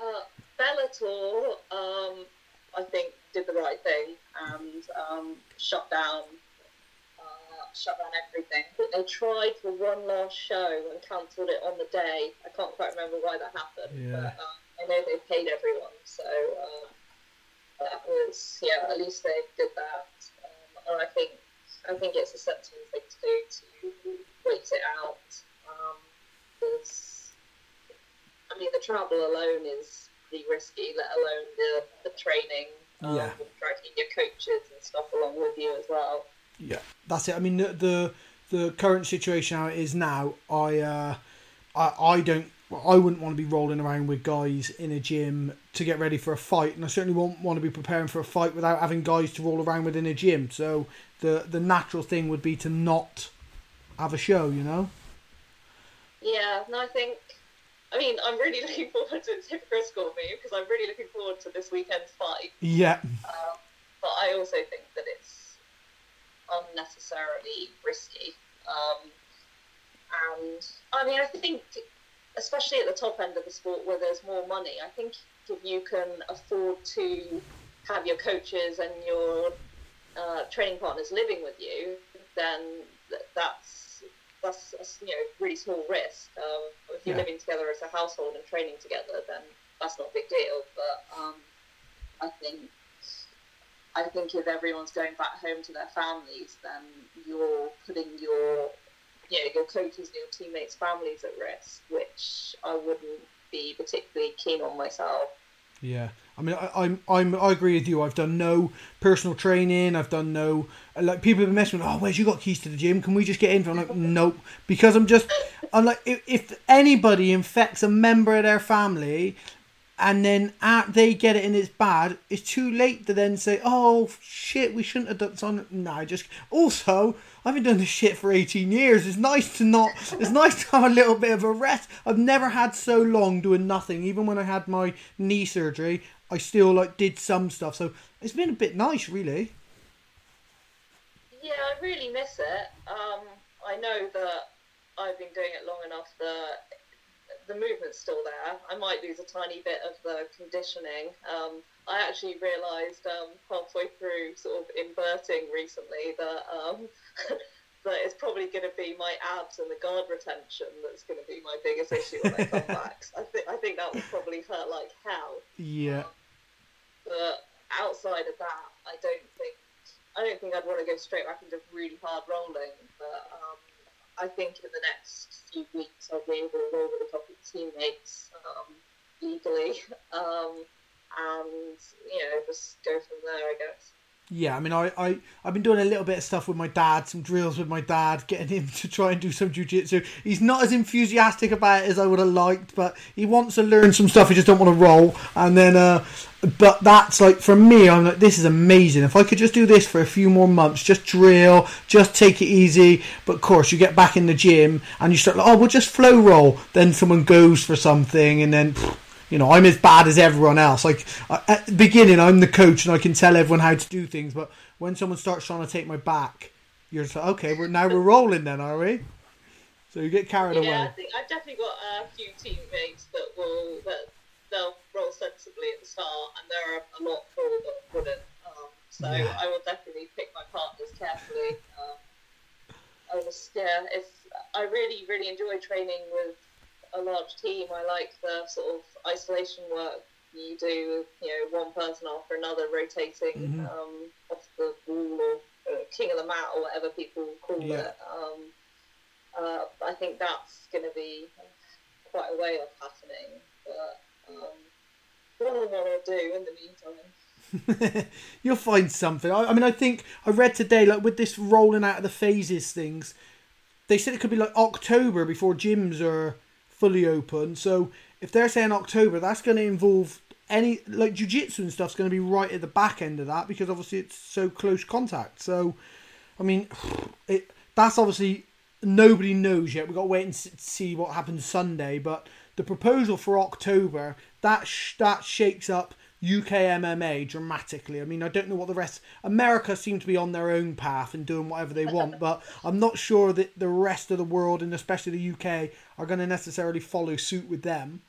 Uh, Bellator, um, I think, did the right thing and um, shut down. Shut down everything. They tried for one last show and cancelled it on the day. I can't quite remember why that happened, Yeah. but um, I know they paid everyone, so um, that was yeah. At least they did that, um, and I think I think it's a sensible thing to do to wait it out. Um, 'cause, I mean, the travel alone is pretty risky, let alone the, the training, um, Yeah. dragging your coaches and stuff along with you as well. Yeah, that's it. I mean, the the, the current situation how it is now, I uh, I I don't. I wouldn't want to be rolling around with guys in a gym to get ready for a fight, and I certainly won't want to be preparing for a fight without having guys to roll around with in a gym. So the the natural thing would be to not have a show, you know. Yeah, and I think, I mean, I'm really [LAUGHS] looking forward to it's hypocritical of me because I'm really looking forward to this weekend's fight. Yeah, Um, but I also think that it's unnecessarily risky. Um, and I mean, I think, especially at the top end of the sport where there's more money, I think if you can afford to have your coaches and your uh, training partners living with you, then th- that's that's a, you know really small risk. Um, if you're Yeah. living together as a household and training together, then that's not a big deal. But um, I think I think if everyone's going back home to their families, then you're putting your you know, your coaches and your teammates' families at risk, which I wouldn't be particularly keen on myself. Yeah, I mean, I, I'm, I'm, I agree with you. I've done no personal training. I've done no like people have been messing with. Oh, where's you got keys to the gym? Can we just get in? I'm like, [LAUGHS] nope, because I'm just, I'm like, if, if anybody infects a member of their family, and then at, they get it and it's bad, it's too late to then say, oh shit, we shouldn't have done something. No, just also. I've been doing this shit for 18 years. It's nice to not. It's nice to have a little bit of a rest. I've never had so long doing nothing. Even when I had my knee surgery, I still like did some stuff. So it's been a bit nice, really. Yeah, I really miss it. Um, I know that I've been doing it long enough that the movement's still there. I might lose a tiny bit of the conditioning. Um, I actually realised um, halfway through sort of inverting recently that um, [LAUGHS] that it's probably going to be my abs and the guard retention that's going to be my biggest issue when I come [LAUGHS] back. I think I think that will probably hurt like hell. Yeah. But outside of that, I don't think I don't think I'd want to go straight back into really hard rolling. But um, I think in the next few weeks I'll be able to roll with a couple of teammates um, legally, [LAUGHS] um, and you know just go from there. I guess. Yeah, I mean, I, I, I've been doing a little bit of stuff with my dad, some drills with my dad, getting him [LAUGHS] to try and do some jujitsu. He's not as enthusiastic about it as I would have liked, but he wants to learn some stuff. He just don't want to roll. And then, uh, but that's like, for me, I'm like, this is amazing. If I could just do this for a few more months, just drill, just take it easy. But of course, you get back in the gym and you start like, oh, we'll just flow roll. Then someone goes for something and then. Pff, you know, I'm as bad as everyone else. Like at the beginning, I'm the coach and I can tell everyone how to do things. But when someone starts trying to take my back, you're just like, okay, we're now we're rolling then, are we? So you get carried yeah, away. I think I've definitely got a few teammates that will that they'll roll sensibly at the start, and there are a lot more that wouldn't. Um, so Yeah. I will definitely pick my partners carefully. Um, I just yeah, it's I really really enjoy training with a large team. I like the sort of isolation work you do with you know one person after another rotating Mhm. um, off the wall or uh, king of the mat or whatever people call Yeah. it. Um, uh, I think that's going to be quite a way of happening. But um, what do I want to do in the meantime? [LAUGHS] You'll find something. I, I mean, I think I read today, like with this rolling out of the phases things, they said it could be like October before gyms are fully open. So if they're saying October, that's going to involve any like jujitsu and stuff's going to be right at the back end of that because obviously it's so close contact. So, I mean, [SIGHS] it that's obviously nobody knows yet. We've got to wait and see what happens Sunday. But the proposal for October that sh- that shakes up UK MMA dramatically. I mean, I don't know what the rest. America seem to be on their own path and doing whatever they want, but I'm not sure that the rest of the world and especially the UK are going to necessarily follow suit with them.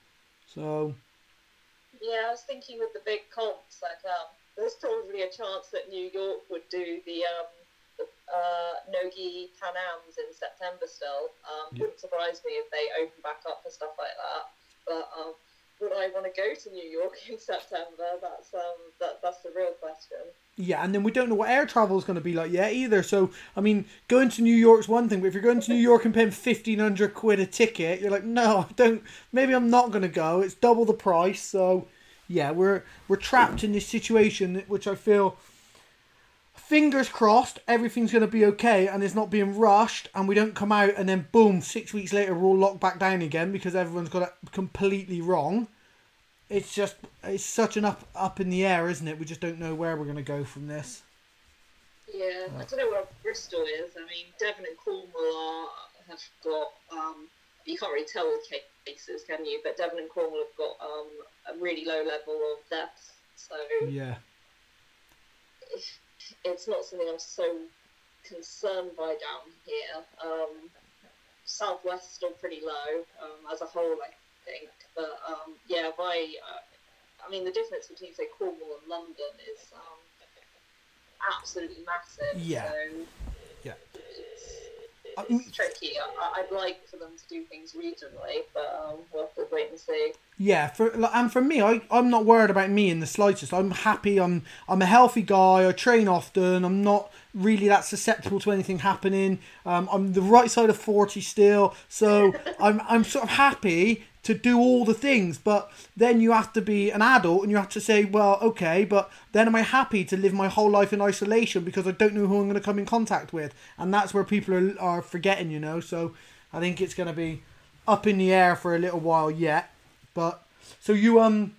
So Yeah, I was thinking with the big comps, like um, there's probably a chance that New York would do the um, uh, Nogi Pan Ams in September still. Um, Yeah. Wouldn't surprise me if they open back up for stuff like that. But um, would I want to go to New York [LAUGHS] in September? That's um, that, that's the real question. Yeah, and then we don't know what air travel is going to be like yet either. So, I mean, going to New York's one thing, but if you're going to New York and paying fifteen hundred quid a ticket, you're like, no, I don't. Maybe I'm not going to go. It's double the price. So, yeah, we're we're trapped in this situation, which I feel. Fingers crossed, everything's going to be okay, and it's not being rushed, and we don't come out and then boom, six weeks later we're all locked back down again because everyone's got it completely wrong it's just it's such an up up in the air, isn't it? We just don't know where we're gonna go from this. Yeah, I don't know where Bristol is. I mean, Devon and Cornwall are, have got. Um, you can't really tell with cases, can you? But Devon and Cornwall have got um, a really low level of deaths, so Yeah, it's not something I'm so concerned by down here. Um, Southwest still pretty low um, as a whole, I think. But um, yeah, by uh, I mean the difference between say Cornwall and London is um, absolutely massive. Yeah. So Yeah. It's, I it's tricky. I, I'd like for them to do things regionally, but um, we'll have to wait and see. yeah. For and for me, I I'm not worried about me in the slightest. I'm happy. I'm I'm a healthy guy. I train often. I'm not really that susceptible to anything happening. Um, I'm the right side of forty still, so I'm I'm sort of happy to do all the things. But then you have to be an adult and you have to say, well, okay, but then am I happy to live my whole life in isolation because I don't know who I'm going to come in contact with? And that's where people are, are forgetting, you know. So I think it's going to be up in the air for a little while yet. But so you um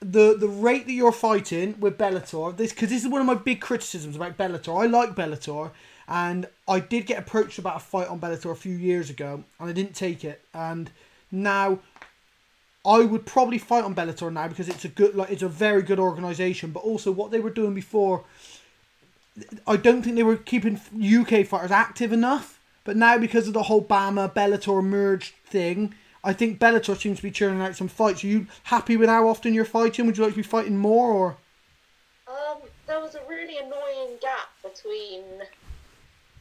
the the rate that you're fighting with Bellator, this because this is one of my big criticisms about Bellator. I like Bellator, and I did get approached about a fight on Bellator a few years ago, and I didn't take it. And now I would probably fight on Bellator now because it's a good like it's a very good organization. But also what they were doing before, I don't think they were keeping UK fighters active enough. But now, because of the whole BAMMA Bellator merge thing, I think Bellator seems to be churning out some fights. Are you happy with how often you're fighting? Would you like to be fighting more, or? Um, there was a really annoying gap between,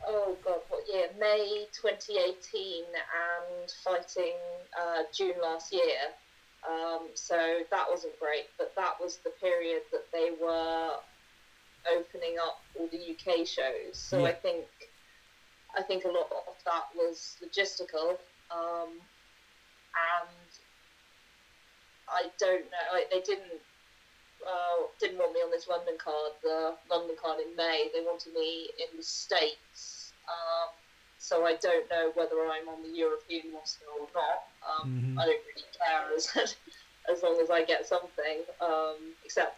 oh god, what year? May 2018 and fighting uh, June last year. Um, so that wasn't great, but that was the period that they were opening up all the UK shows. So Yeah. I think I think a lot of that was logistical, um, and I don't know. Like they didn't uh, didn't want me on this London card, the London card in May. They wanted me in the States. Um, so I don't know whether I'm on the European roster or not. Um, Mhm. I don't really care as [LAUGHS] as long as I get something. Um, except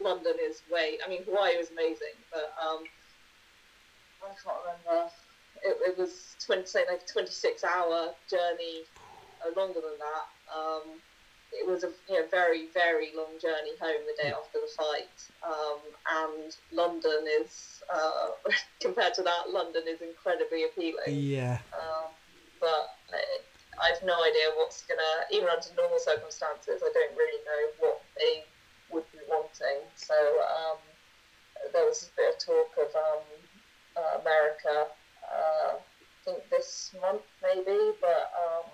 London is way. I mean, Hawaii was amazing, but um, I can't remember. It, it was twenty, say like a twenty-six hour journey, uh, longer than that. It was a you know, very very long journey home the day after the fight, um, and London is uh, [LAUGHS] compared to that, London is incredibly appealing. Yeah. Um, but I, have no idea what's gonna even under normal circumstances. I don't really know what they would be wanting. So um, there was a bit of talk of um, uh, America. Uh, I think this month maybe, but um,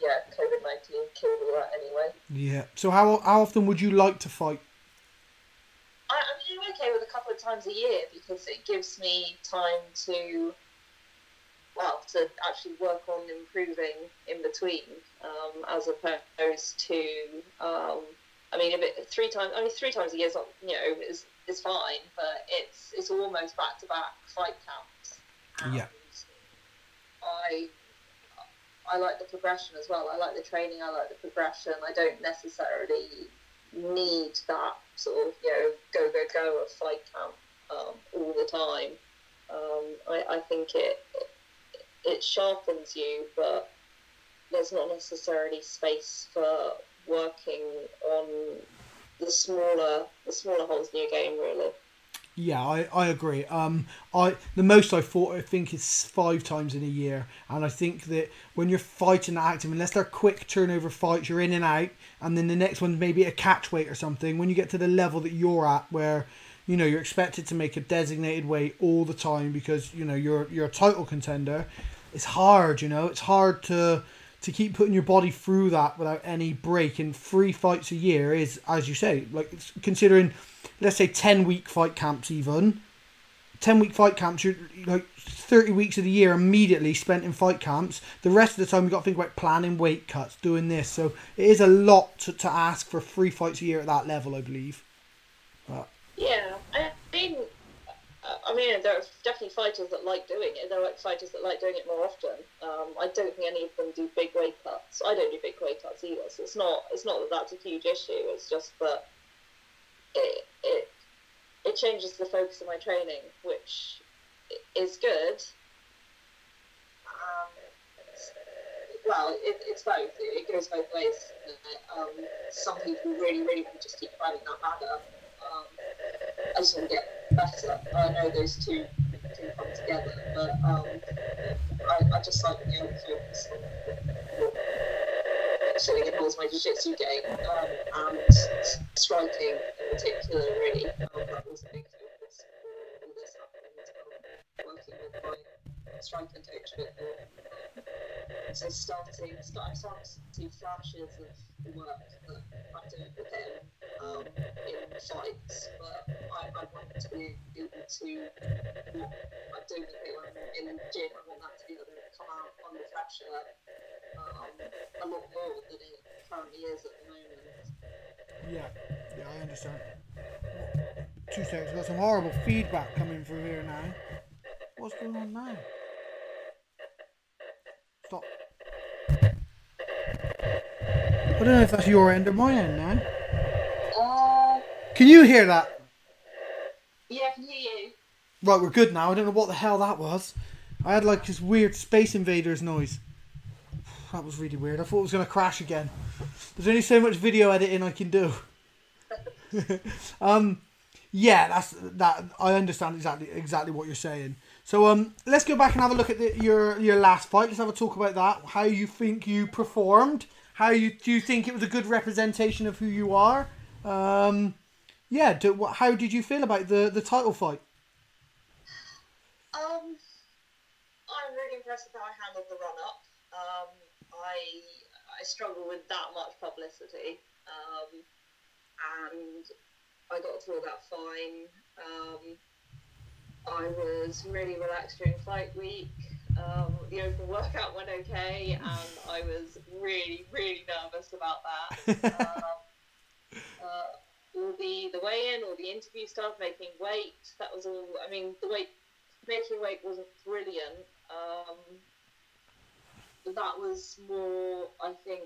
yeah, COVID nineteen killed all that anyway. Yeah. So how how often would you like to fight? I, I'm okay with a couple of times a year because it gives me time to, well, to actually work on improving in between, um, as opposed to, um, I mean, if it three times, mean, three times a year is not, you know, is is fine, but it's it's almost back to back fight camps. And Yeah. I I like the progression as well. I like the training. I like the progression. I don't necessarily need that sort of you know go go go of fight camp um, all the time. Um, I, I think it it sharpens you, but there's not necessarily space for working on the smaller the smaller holes in your game really. Yeah, I, I agree. Um, I the most I fought I think is five times in a year, and I think that when you're fighting active, unless they're quick turnover fights, you're in and out, and then the next one's maybe a catch weight or something. When you get to the level that you're at, where you know you're expected to make a designated weight all the time because you know you're you're a title contender, it's hard. You know, it's hard to to keep putting your body through that without any break. in three fights a year is, as you say, like considering, let's say ten week fight camps even. Ten week fight camps, you're like thirty weeks of the year immediately spent in fight camps. The rest of the time you've got to think about planning weight cuts, doing this. So it is a lot to, to ask for three fights a year at that level, I believe. But Yeah, I uh, I mean, there are definitely fighters that like doing it. There are like fighters that like doing it more often. Um, I don't think any of them do big weight cuts. I don't do big weight cuts either. So it's not it's not that that's a huge issue. It's just that it it it changes the focus of my training, which is good. Um, well, it, it's both. It, goes both ways. Um, some people really, really just keep climbing that ladder. Um, I just want to get better. I know those two can come together, but um, I, I just like the influence actually involves my jiu-jitsu game um, and striking in particular really um, that was a big focus all this happened um, working with my striking coach a bit more so starting start, starting to see flashes of work that I'm doing with him um, in fights but I, I want to be able to I do think with him in the gym I want that to be able to come out under pressure um, a lot more than it currently is at the moment. yeah, yeah, I understand. Two seconds. We've got some horrible feedback coming through here now. What's going on now? Stop. I don't know if that's your end or my end now. Uh, Can you hear that? yeah, I can hear you. Right, we're good now. I don't know what the hell that was. I had like this weird Space Invaders noise. That was really weird. I thought it was going to crash again. There's only so much video editing I can do. [LAUGHS] um, Yeah, that's that. I understand exactly exactly what you're saying. So um, let's go back and have a look at the, your your last fight. Let's have a talk about that. How you think you performed? How you do you think it was a good representation of who you are? Um, yeah. Do, how did you feel about the the title fight? Um, I'm really impressed with how I handled the run up. Um, I I struggle with that much publicity, um, and I got through that fine. Um, I was really relaxed during flight week. Um, the open workout went okay, and I was really, really nervous about that. [LAUGHS] um, uh, all the the weigh in, all the interview stuff, making weight. That was all. I mean, the weight making weight wasn't brilliant. Um, that was more, I think.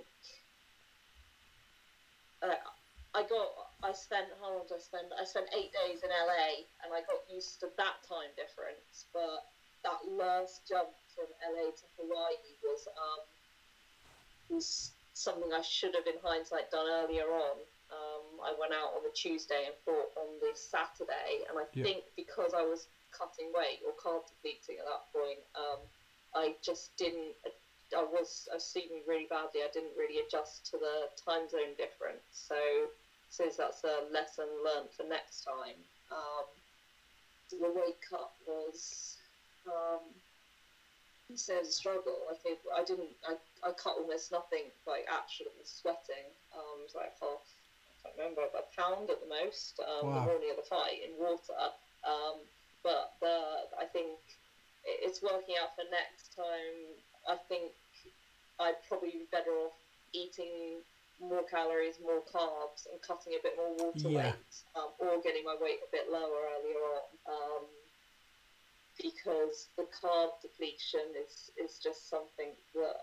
Uh, I got. I spent how long did I spend? I spent eight days in LA, and I got used to that time difference. But that last jump from LA to Hawaii was um, was something I should have, in hindsight, done earlier on. Um, I went out on the Tuesday and fought on the Saturday, and I Yeah. think because I was cutting weight or carb depleting at that point, um, I just didn't. I was I was sleeping really badly. I didn't really adjust to the time zone difference. So, since that's a lesson learned for next time, um, the weight cut was um, so it was a struggle. I think I didn't. I, I cut almost nothing, like actually sweating. Um, it was like half. I can't remember, about a pound at the most. Um, Wow. The morning of the fight in water. Um, but the I think it's working out for next time. I think I'd probably be better off eating more calories, more carbs, and cutting a bit more water Yeah. weight, um, or getting my weight a bit lower earlier on. Um, because the carb depletion is, is just something that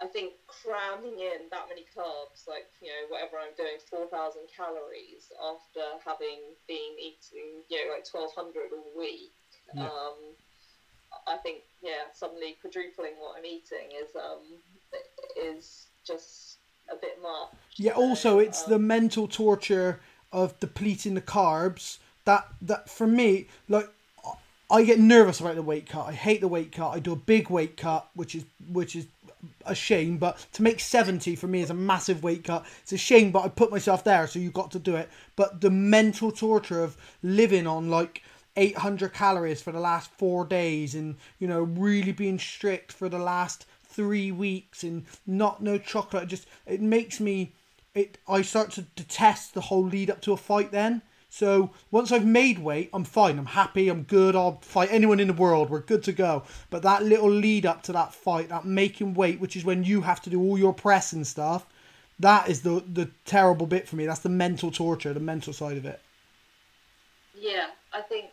I think cramming in that many carbs, like you know whatever I'm doing, four thousand calories after having been eating you know like twelve hundred a week. Yeah. Um, I think yeah, suddenly quadrupling what I'm eating is um is just a bit more. Yeah. So, Also, it's um, the mental torture of depleting the carbs. That that for me, like, I get nervous about the weight cut. I hate the weight cut. I do a big weight cut, which is which is a shame. But to make seventy for me is a massive weight cut. It's a shame, but I put myself there, so you've got to do it. But the mental torture of living on like. 800 calories for the last four days and you know really being strict for the last three weeks and not no chocolate just it makes me it I start to detest the whole lead up to a fight then. So once I've made weight, I'm fine. I'm happy. I'm good. I'll fight anyone in the world. We're good to go. But that little lead up to that fight, that making weight, which is when you have to do all your press and stuff, that is the the terrible bit for me. That's the mental torture, the mental side of it. Yeah, I think.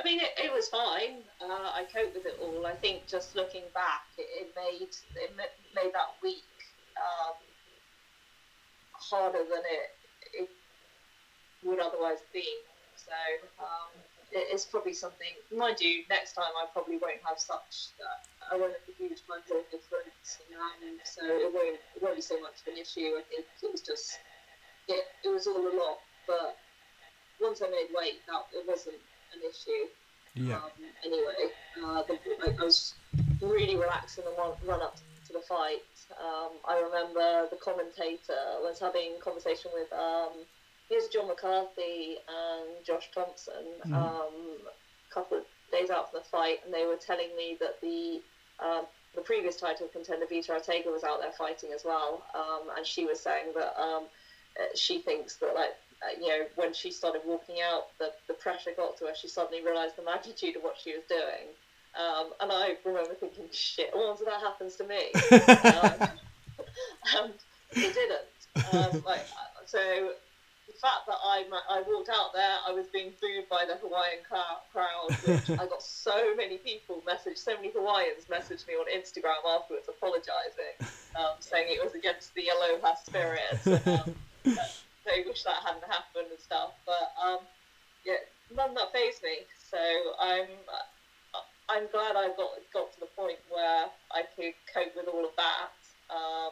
I mean, it, it was fine. Uh, I coped with it all. I think just looking back, it, it made it made that week um, harder than it it would otherwise be. So um, it, it's probably something. Mind you, next time I probably won't have such. I won't have a huge mental difference, you know, and so it won't it won't be so much of an issue. I think it was just it, it was all a lot, but once I made weight, that it wasn't an issue. Um, anyway, uh, the, I, I was really relaxed in the run, run up to the fight. Um, I remember the commentator was having a conversation with um, here's John McCarthy and Josh Thomson Mhm. um, a couple of days out from the fight, and they were telling me that the um, the previous title contender Veta Arteaga was out there fighting as well, um, and she was saying that um, uh, she thinks that like you know when she started walking out, the the pressure got to her. She suddenly realised the magnitude of what she was doing, um, and I remember thinking, shit, if that happens to me? [LAUGHS] um, [LAUGHS] and it didn't. Um, [LAUGHS] like uh, so. The fact that I I walked out there, I was being booed by the Hawaiian crowd. crowd which I got so many people message, so many Hawaiians messaged me on Instagram afterwards, apologising, um, saying it was against the Aloha spirit. Um, they wish that hadn't happened and stuff. But um, yeah, none that phased me. So I'm I'm glad I got got to the point where I could cope with all of that. Um,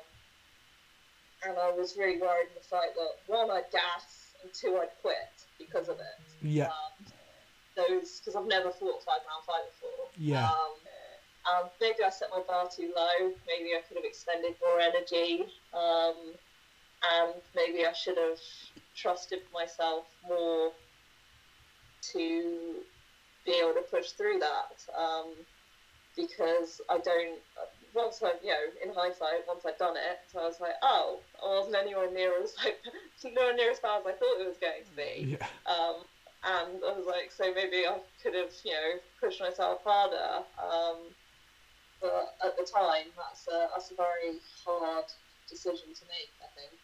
and I was really worried in the fight that one, I'd gas, and two I'd quit because of it. Yeah. Um, those because I've never fought a five round fight before. Yeah. Um, um, maybe I set my bar too low. Maybe I could have expended more energy. Um, and maybe I should have trusted myself more to be able to push through that. Um, because I don't. Once I, you know, in hindsight, once I'd done it, so I was like, oh, I wasn't anywhere near as like [LAUGHS] nowhere near as bad as I thought it was going to be. Yeah. Um, and I was like, so maybe I could have, you know, pushed myself harder. Um, but at the time, that's a, that's a very hard decision to make, I think.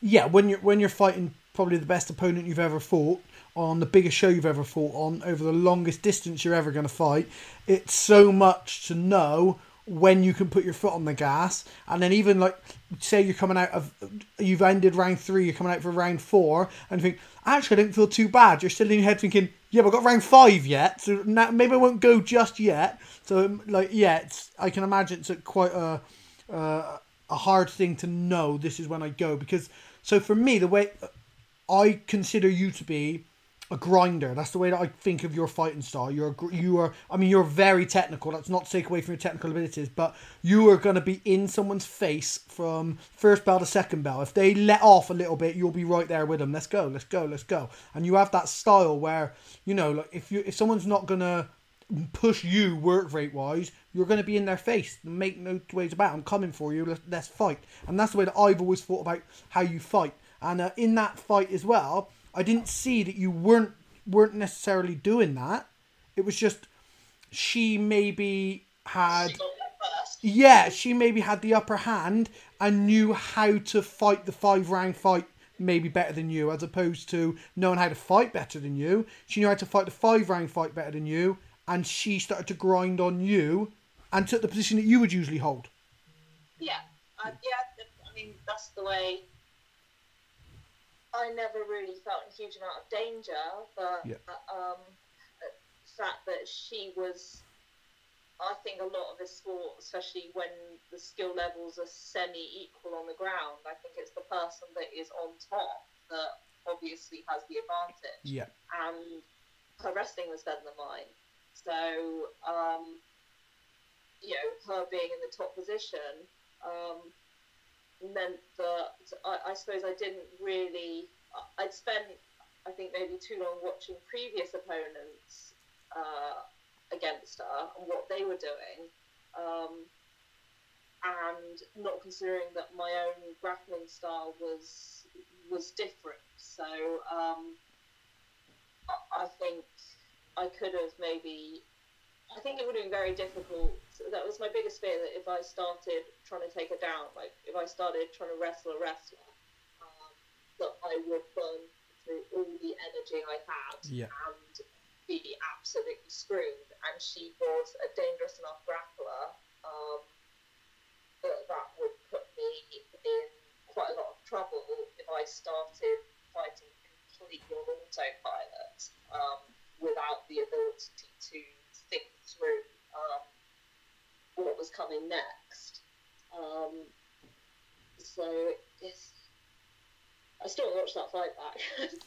Yeah, when you're when you're fighting probably the best opponent you've ever fought on the biggest show you've ever fought on over the longest distance you're ever going to fight, it's so much to know when you can put your foot on the gas. And then even like say you're coming out of you've ended round three you're coming out for round four and think actually I don't feel too bad. You're still in your head thinking yeah but I've got round five yet so now, maybe I won't go just yet. So like yeah it's I can imagine it's a, quite a uh, a hard thing to know this is when I go because so for me the way I consider you to be a grinder. That's the way that I think of your fighting style. You're you are. I mean, you're very technical. That's not to take away from your technical abilities, but you are going to be in someone's face from first bell to second bell. If they let off a little bit, you'll be right there with them. Let's go. Let's go. Let's go. And you have that style where you know, like if you if someone's not gonna push you work rate wise, you're going to be in their face. Make no ways about. It. I'm coming for you. Let's, fight. And that's the way that I've always thought about how you fight. And uh, in that fight as well, I didn't see that you weren't weren't necessarily doing that. It was just she maybe had yeah, she maybe had the upper hand and knew how to fight the five round fight maybe better than you, as opposed to knowing how to fight better than you. She knew how to fight the five round fight better than you, and she started to grind on you and took the position that you would usually hold. Yeah, uh, yeah. I mean, that's the way I never really felt a huge amount of danger, but Yeah. um, the fact that she was, I think a lot of the sport, especially when the skill levels are semi-equal on the ground, I think it's the person that is on top that obviously has the advantage. Yeah. And her wrestling was better than mine, so um, you know, her being in the top position. Um, meant that I, I suppose I didn't really. I'd spent, I think, maybe too long watching previous opponents uh, against her and what they were doing, um, and not considering that my own grappling style was was different. So um, I, I think I could have maybe. I think it would have been very difficult. That was my biggest fear that if I started trying to take her down, like if I started trying to wrestle a wrestler, um, that I would burn through all the energy I had Yeah. and be absolutely screwed. And she was a dangerous enough grappler um, that that would put me in quite a lot of trouble if I started fighting completely on autopilot um, without the ability to think through um, what was coming next. Um, so it's, I still watch that fight back.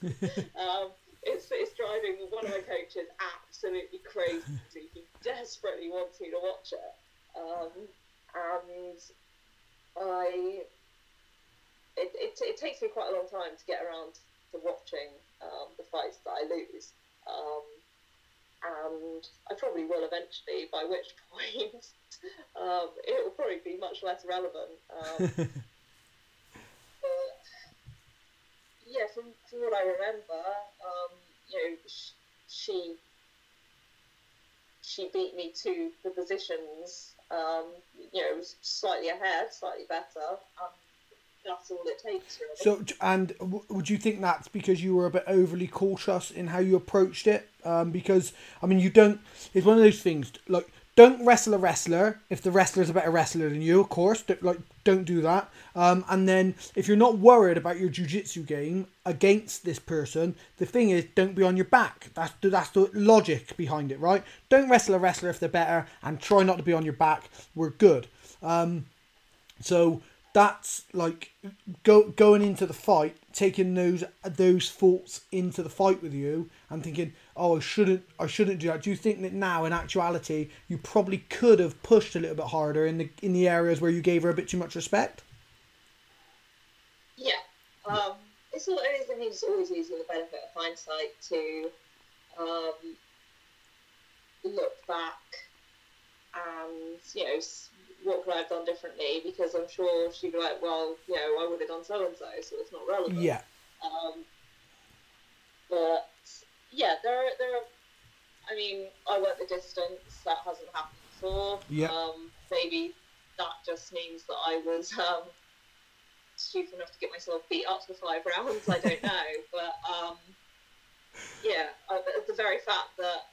[LAUGHS] um, it's, it's driving one of my coaches absolutely crazy. He desperately wants me to watch it. Um, and I, it, it, it takes me quite a long time to get around to watching um, the fights that I lose. Um, and I probably will eventually, by which [LAUGHS] point um, it will probably be much less relevant. Um, [LAUGHS] but yeah, from, from what I remember, um, you know, sh- she she beat me to the positions, um, you know, was slightly ahead, slightly better. Um, that's all it takes, really. So, and w- would you think that's because you were a bit overly cautious in how you approached it? Um, because I mean, you don't. It's one of those things. Like, don't wrestle a wrestler if the wrestler's a better wrestler than you. Of course, don't, like don't do that. Um, and then if you're not worried about your jujitsu game against this person, the thing is, don't be on your back. That's the, that's the logic behind it, right? Don't wrestle a wrestler if they're better, and try not to be on your back. We're good. Um, so that's like go going into the fight taking those those thoughts into the fight with you and thinking, oh, I shouldn't, I shouldn't do that. Do you think that now, in actuality, you probably could have pushed a little bit harder in the in the areas where you gave her a bit too much respect? Yeah, um, it's always, I think it's always using the benefit of hindsight to um, look back and you know what could I have done differently? Because I'm sure she'd be like, well, you know, I would have done so and so, so it's not relevant. Yeah. Um, but yeah, there are, there are. I mean, I went the distance. That hasn't happened before. Yeah. Um, maybe that just means that I was um, stupid enough to get myself beat up for five rounds. I don't know, [LAUGHS] but um, yeah, uh, the very fact that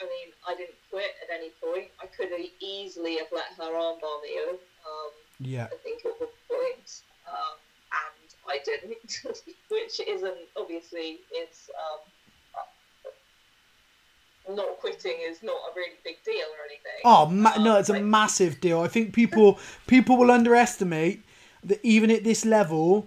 I mean, I didn't quit at any point. I could have easily have let her armbar me. Um, yeah. I think at one point, um, and I didn't, [LAUGHS] which isn't obviously it's um, not quitting is not a really big deal or anything. Oh ma- no, Um, it's a massive deal. I think people people will underestimate that even at this level,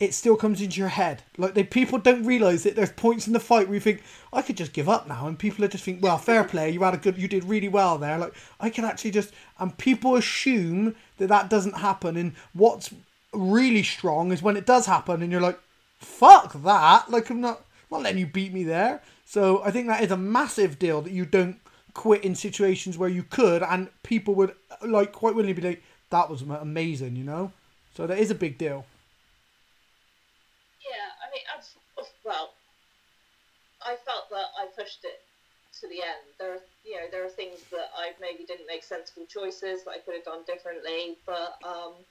it still comes into your head. Like they people don't realize that there's points in the fight where you think I could just give up now, and people are just think, well, fair play, you had a good, you did really well there. Like I can actually just, and people assume that that doesn't happen. And what's really strong is when it does happen, and you're like, fuck that, like I'm not, I'm not letting you beat me there. So I think that is a massive deal that you don't quit in situations where you could, and people would like quite willingly be like, that was amazing, you know. So that is a big deal. Yeah, I mean, I've, well, I felt that I pushed it to the end. There, are, you know, there are things that I maybe didn't make sensible choices that I could have done differently, but um,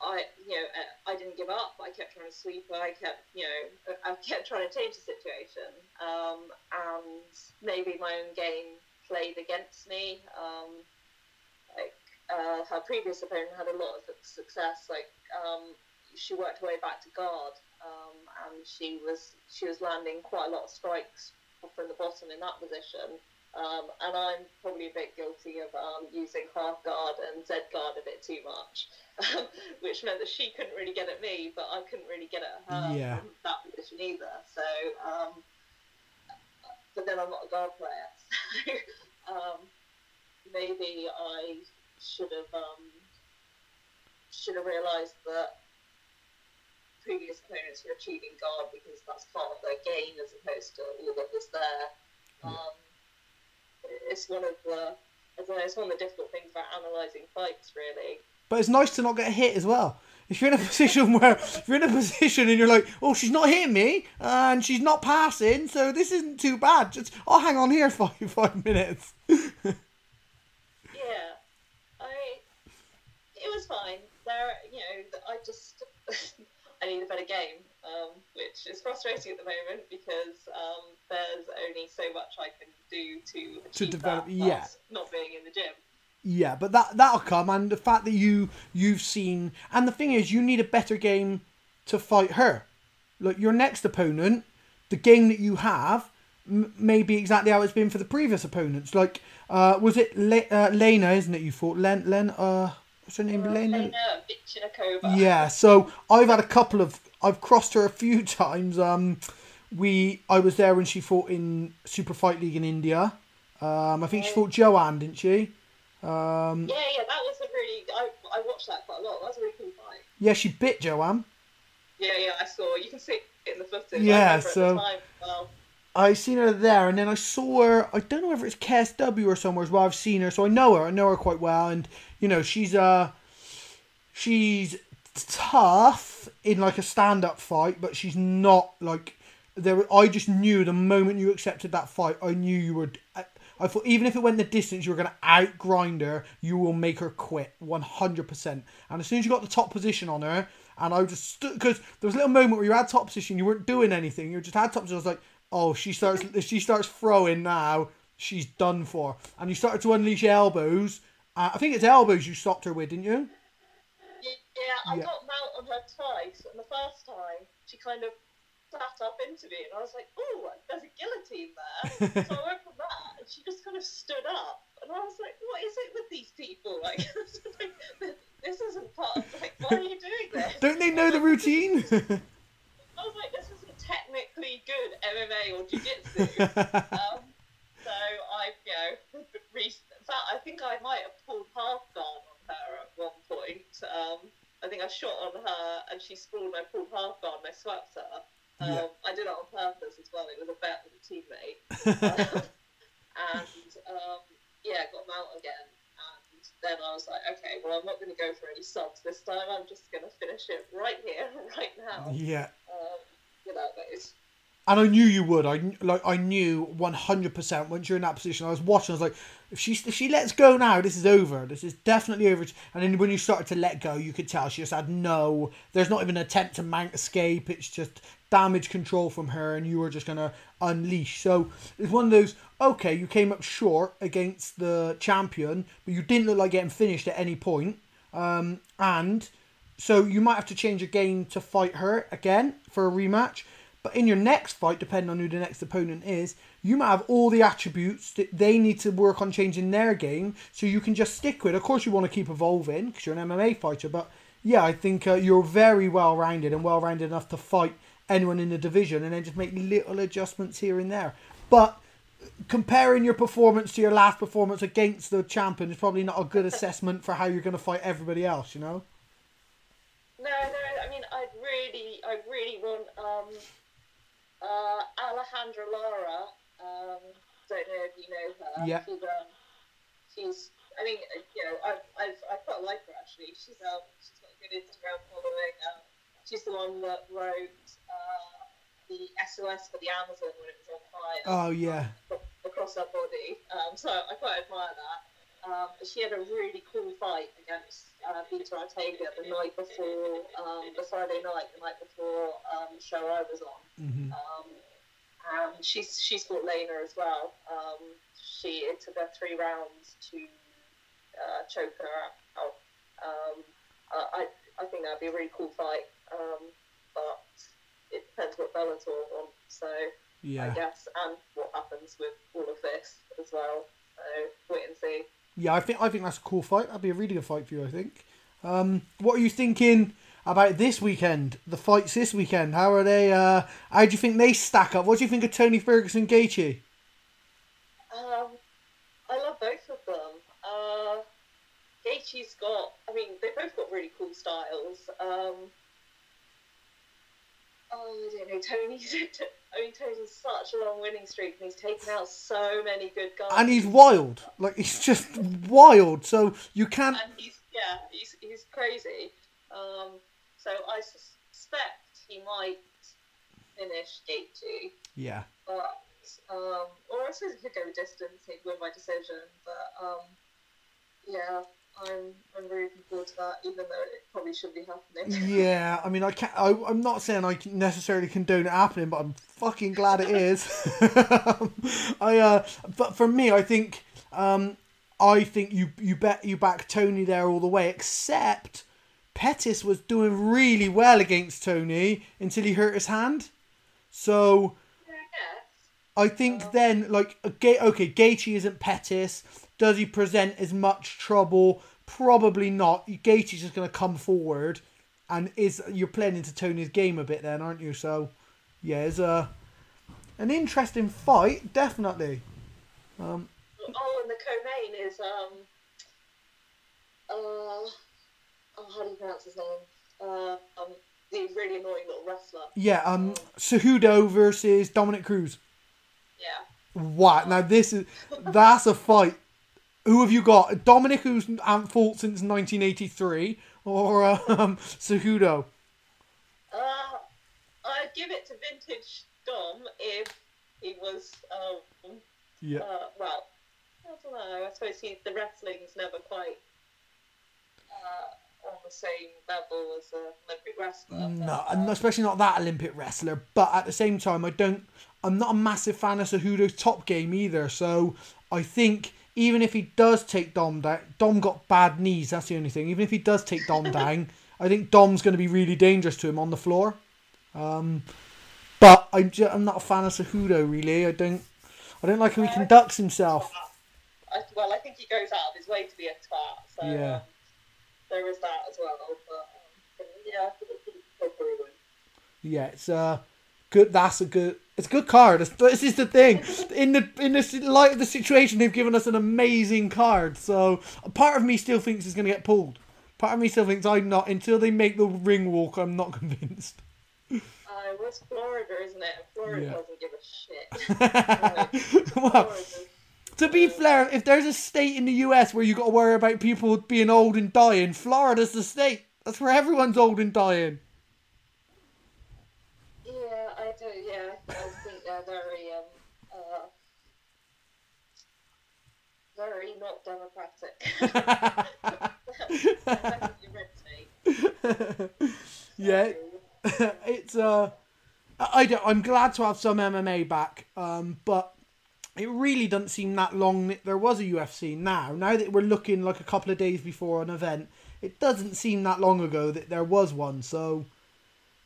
I, you know, I- didn't give up. I kept trying to sweep. I kept, you know, I kept trying to change the situation, um, and maybe my own game played against me. Um, like uh, her previous opponent had a lot of success. Like um, she worked her way back to guard, um, and she was she was landing quite a lot of strikes from the bottom in that position. Um, and I'm probably a bit guilty of um, using half guard and Z guard a bit too much, [LAUGHS] which meant that she couldn't really get at me, but I couldn't really get at her Yeah. from that position either. So, um, but then I'm not a guard player, [LAUGHS] so um, maybe I should have um, should have realised that previous opponents were achieving guard because that's part of their game as opposed to all that was there. Um, it's one of the I don't know, it's one of the difficult things about analysing fights really. But it's nice to not get hit as well. If you're in a [LAUGHS] position where if you're in a position and you're like, oh, she's not hitting me and she's not passing, so this isn't too bad. Just I'll hang on here for [LAUGHS] five five minutes. [LAUGHS] Yeah, I it was fine. There, you know, I just I need a better game, um, which is frustrating at the moment because um, there's only so much I can do to achieve develop- that yeah. not being in the gym. Yeah, but that that'll come, and the fact that you you've seen, and the thing is, you need a better game to fight her. Like your next opponent, the game that you have m- may be exactly how it's been for the previous opponents. Like, uh, was it Le- uh, Lena? Isn't it? You fought Len? Len? Uh, what's her name? Lena. Lena Ovchynnikova. Yeah, so I've had a couple of I've crossed her a few [LAUGHS] times. Um, we I was there when she fought in Super Fight League in India. Um, I think she fought Joanne, didn't she? Um, Yeah, yeah, that was a really. I, I watched that quite a lot. That was a really cool fight. yeah, she bit Joanne. Yeah, yeah, I saw. You can see it in the footage. Yeah, so- At the time, well, I seen her there, and then I saw her. I don't know if it's KSW or somewhere where I've seen her, so I know her. I know her quite well, and you know she's uh she's tough in like a stand-up fight, but she's not like there. I just knew the moment you accepted that fight, I knew you would. I, thought even if it went the distance, you were gonna outgrind her. You will make her quit one hundred percent. And as soon as you got the top position on her, and I just stood because there was a little moment where you had top position, you weren't doing anything. You just had top position. I was like, oh, she starts. she starts throwing now, she's done for. And you started to unleash elbows. Uh, I think it's elbows you stopped her with, didn't you? yeah, I Yeah. got mount on her twice, and the first time she kind of sat up into me, and I was like, "Oh, there's a guillotine there." [LAUGHS] so I went for that, and she just kind of stood up, and I was like, "What is it with these people? Like, [LAUGHS] this isn't part of like, why are you doing this?" Don't they know the routine? [LAUGHS] I was like, this technically good MMA or jiu-jitsu. [LAUGHS] um, so I, you know, [LAUGHS] re- fact, I think I might have pulled half guard on her at one point. Um, I think I shot on her and she sprawled and I pulled half guard and I swept her. Um, Yeah. I did it on purpose as well. It was a bet with a teammate. Um, [LAUGHS] and um, yeah, got them out again. And then I was like, okay, well, I'm not going to go for any subs this time. I'm just going to finish it right here, right now. yeah. It's And I knew you would. I like. I knew one hundred percent once you're in that position. I was watching. I was like, if she if she lets go now, this is over. This is definitely over. And then when you started to let go, you could tell she just had no. There's not even an attempt to mount escape. It's just damage control from her, and you were just gonna unleash. So it's one of those. Okay, you came up short against the champion, but you didn't look like getting finished at any point. Um, and so you might have to change game to fight her again for a rematch. But in your next fight, depending on who the next opponent is, you might have all the attributes that they need to work on changing their game, so you can just stick with. Of course, you want to keep evolving because you're an MMA fighter, but yeah, I think uh, you're very well rounded and well rounded enough to fight anyone in the division, and then just make little adjustments here and there. But comparing your performance to your last performance against the champion is probably not a good assessment for how you're going to fight everybody else. You know. No, no. I mean, I really, I really want um, uh, Alejandra Lara. Um, don't know if you know her. Yeah. She's, um, she's I think uh, you know, I, I've, I quite like her actually. She's um, she's got a good Instagram following. Um, she's the one that wrote uh, the SOS for the Amazon when it was on fire. Oh yeah. across her body. Um, so I quite admire that. Um, she had a really cool fight against uh, Veta Arteaga the night before, um, the Friday night, the night before um, the show I was on. hmm Um, and she's she's fought Lena as well. Um, she it took her three rounds to uh, choke her out. Um, I I think that'd be a really cool fight. Um, but it depends what Bellator want. So yeah. I guess, and what happens with all of this as well. So wait and see. Yeah, I think I think that's a cool fight. That'd be a really good fight for you. I think. Um, what are you thinking about this weekend? The fights this weekend. How are they? Uh, how do you think they stack up? What do you think of Tony Ferguson Gaethje? Um, I love both of them. Uh, Gaethje's got, I mean, they both got really cool styles. Um, oh, I don't know, Tony's, [LAUGHS] I mean, Tony's such a long winning streak and he's taken out so many good guys. And he's wild. Like he's just wild. So you can't. and he's yeah, he's he's crazy. Um, so I suspect he might finish Gaethje, Yeah. but um, or I suppose he could go distance, he'd win by decision. But um, yeah, I'm I'm really looking forward to that, even though it probably shouldn't be happening. [LAUGHS] Yeah, I mean, I can't. I, I'm not saying I necessarily condone it happening, but I'm fucking glad it is. [LAUGHS] I, uh, but for me, I think, um, I think you you bet you back Tony there all the way. Except Pettis was doing really well against Tony until he hurt his hand. So I think then, like, Ga- okay, Gaethje isn't Pettis. Does he present as much trouble? Probably not. Gaethje's just going to come forward, and is you're playing into Tony's game a bit then, aren't you? So, yeah, it's a an interesting fight, definitely. Um, Oh, and the co-main is um, uh, oh, how do you pronounce his name? Uh, um, the really annoying little wrestler. yeah, um, Cejudo versus Dominick Cruz. Yeah. Wow, now this is that's a fight. Who have you got? Dominick, who's hasn't fought since 1983, or um, Cejudo? Uh, I'd give it to vintage Dom if he was, um, Yeah. uh, well, I don't know. I suppose he, the wrestling's never quite uh, on the same level as an Olympic wrestler. No, but, and uh, especially not that Olympic wrestler. But at the same time, I don't. I'm not a massive fan of Cejudo's top game either. So I think even if he does take Dom down, Dom got bad knees. That's the only thing. Even if he does take Dom [LAUGHS] down, I think Dom's going to be really dangerous to him on the floor. Um, but I'm just, I'm not a fan of Cejudo really. I don't. I don't like how he conducts himself. I, well, I think he goes out of his way to be a twat. So Yeah. um, there is that as well. But, um, yeah, yeah, I think he'll probably win. Yeah, it's uh good. That's a good. It's a good card. It's, this is the thing. In the in the light of the situation, they've given us an amazing card. So a part of me still thinks it's going to get pulled. Part of me still thinks I'm not until they make the ring walk. I'm not [LAUGHS] convinced. Uh, what's Florida, isn't it? Florida Yeah. doesn't give a shit. [LAUGHS] well, to be fair, if there's a state in the US where you got to worry about people being old and dying, Florida's the state. That's where everyone's old and dying. Yeah, I do. Yeah, I think they're very, um, uh, very not democratic. Definitely red tape. yeah, [LAUGHS] it's uh, I don't, I'm glad to have some MMA back, um, but it really doesn't seem that long. that There was a UFC now. Now that we're looking like a couple of days before an event, it doesn't seem that long ago that there was one. So,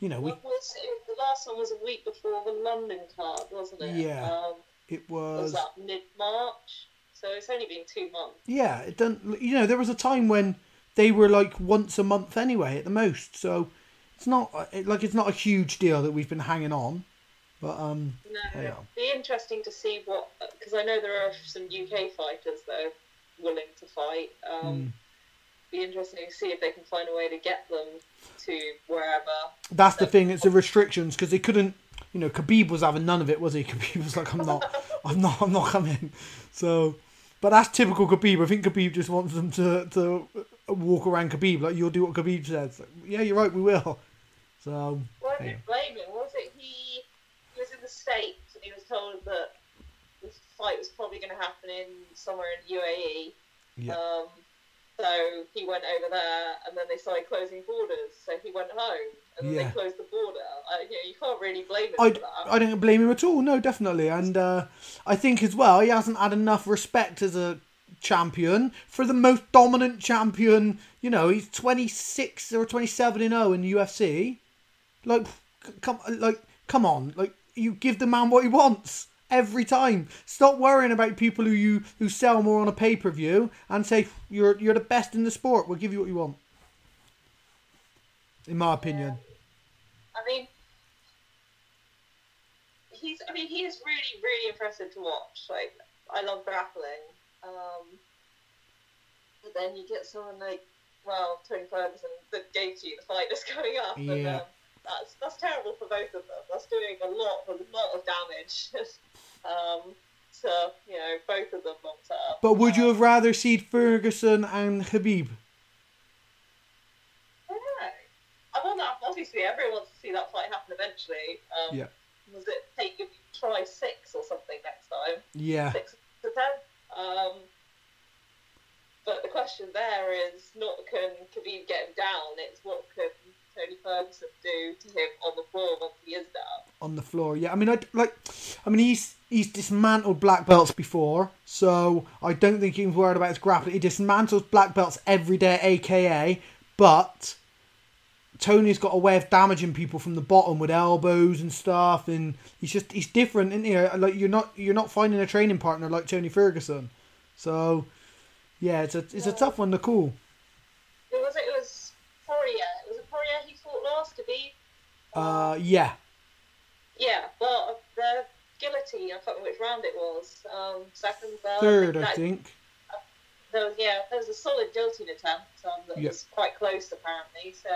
you know, we What was? The last one was a week before the London card, wasn't it? Yeah. Um, it was was that mid March? So it's only been two months. yeah. It doesn't. You know, there was a time when they were like once a month anyway at the most. So it's not it, like it's not a huge deal that we've been hanging on. But um, No, Yeah. it'd be interesting to see what because I know there are some UK fighters that are willing to fight. Um, Hmm. Be interesting to see if they can find a way to get them to wherever. That's the thing. It's the restrictions because they couldn't. You know, Khabib was having none of it, was he? [LAUGHS] Khabib was like, "I'm not, I'm not, I'm not coming." So, but that's typical Khabib. I think Khabib just wants them to to walk around Khabib like you'll do what Khabib says. Like, yeah, you're right, we will. So, Well, I didn't blame him. Was it he? He was in the states and he was told that this fight was probably going to happen in somewhere in UAE. Yeah. Um, so he went over there, and then they started closing borders. So he went home, and then Yeah. they closed the border. I, you, know, you can't really blame him I, for that. I don't blame him at all. No, definitely, and uh, I think as well he hasn't had enough respect as a champion for the most dominant champion. You know, he's twenty six or twenty seven in zero in the UFC. Like, come, like, come on, like you give the man what he wants every time. Stop worrying about people who you who sell more on a pay per view and say you're you're the best in the sport. We'll give you what you want. In my opinion. I mean, he's. I mean, he is really, really impressive to watch. Like, I love grappling. Um, but then you get someone like, well, Tony Ferguson, the Gaethje, the fight that's [LAUGHS] coming up, and Yeah. um, that's that's terrible for both of them. That's doing a lot, a lot of damage. [LAUGHS] um, so you know, both of them long term. But would you Um, have rather seen Ferguson and Khabib? I don't know. I that. Obviously, everyone wants to see that fight happen eventually. Um, Yeah. Was it take try six or something next time? Yeah. Six to ten. Um, but the question there is not can Khabib get him down. It's what can Tony Ferguson do to him on the floor once he is down. on the floor. Yeah, I mean, I like, I mean, he's he's dismantled black belts before, so I don't think he's worried about his grappling. He dismantles black belts every day, aka, but Tony's got a way of damaging people from the bottom with elbows and stuff, and he's just he's different, isn't he? Uh, like you're not you're not finding a training partner like Tony Ferguson, so yeah, it's a it's a tough one to call. It was it was Poirier. It was it Poirier he fought last Khabib. Uh, yeah, Yeah, well, the guillotine. I can't remember which round it was. Um, second, third. third I that- think. There was, yeah, there was a solid guillotine attempt um, that Yeah. was quite close apparently. So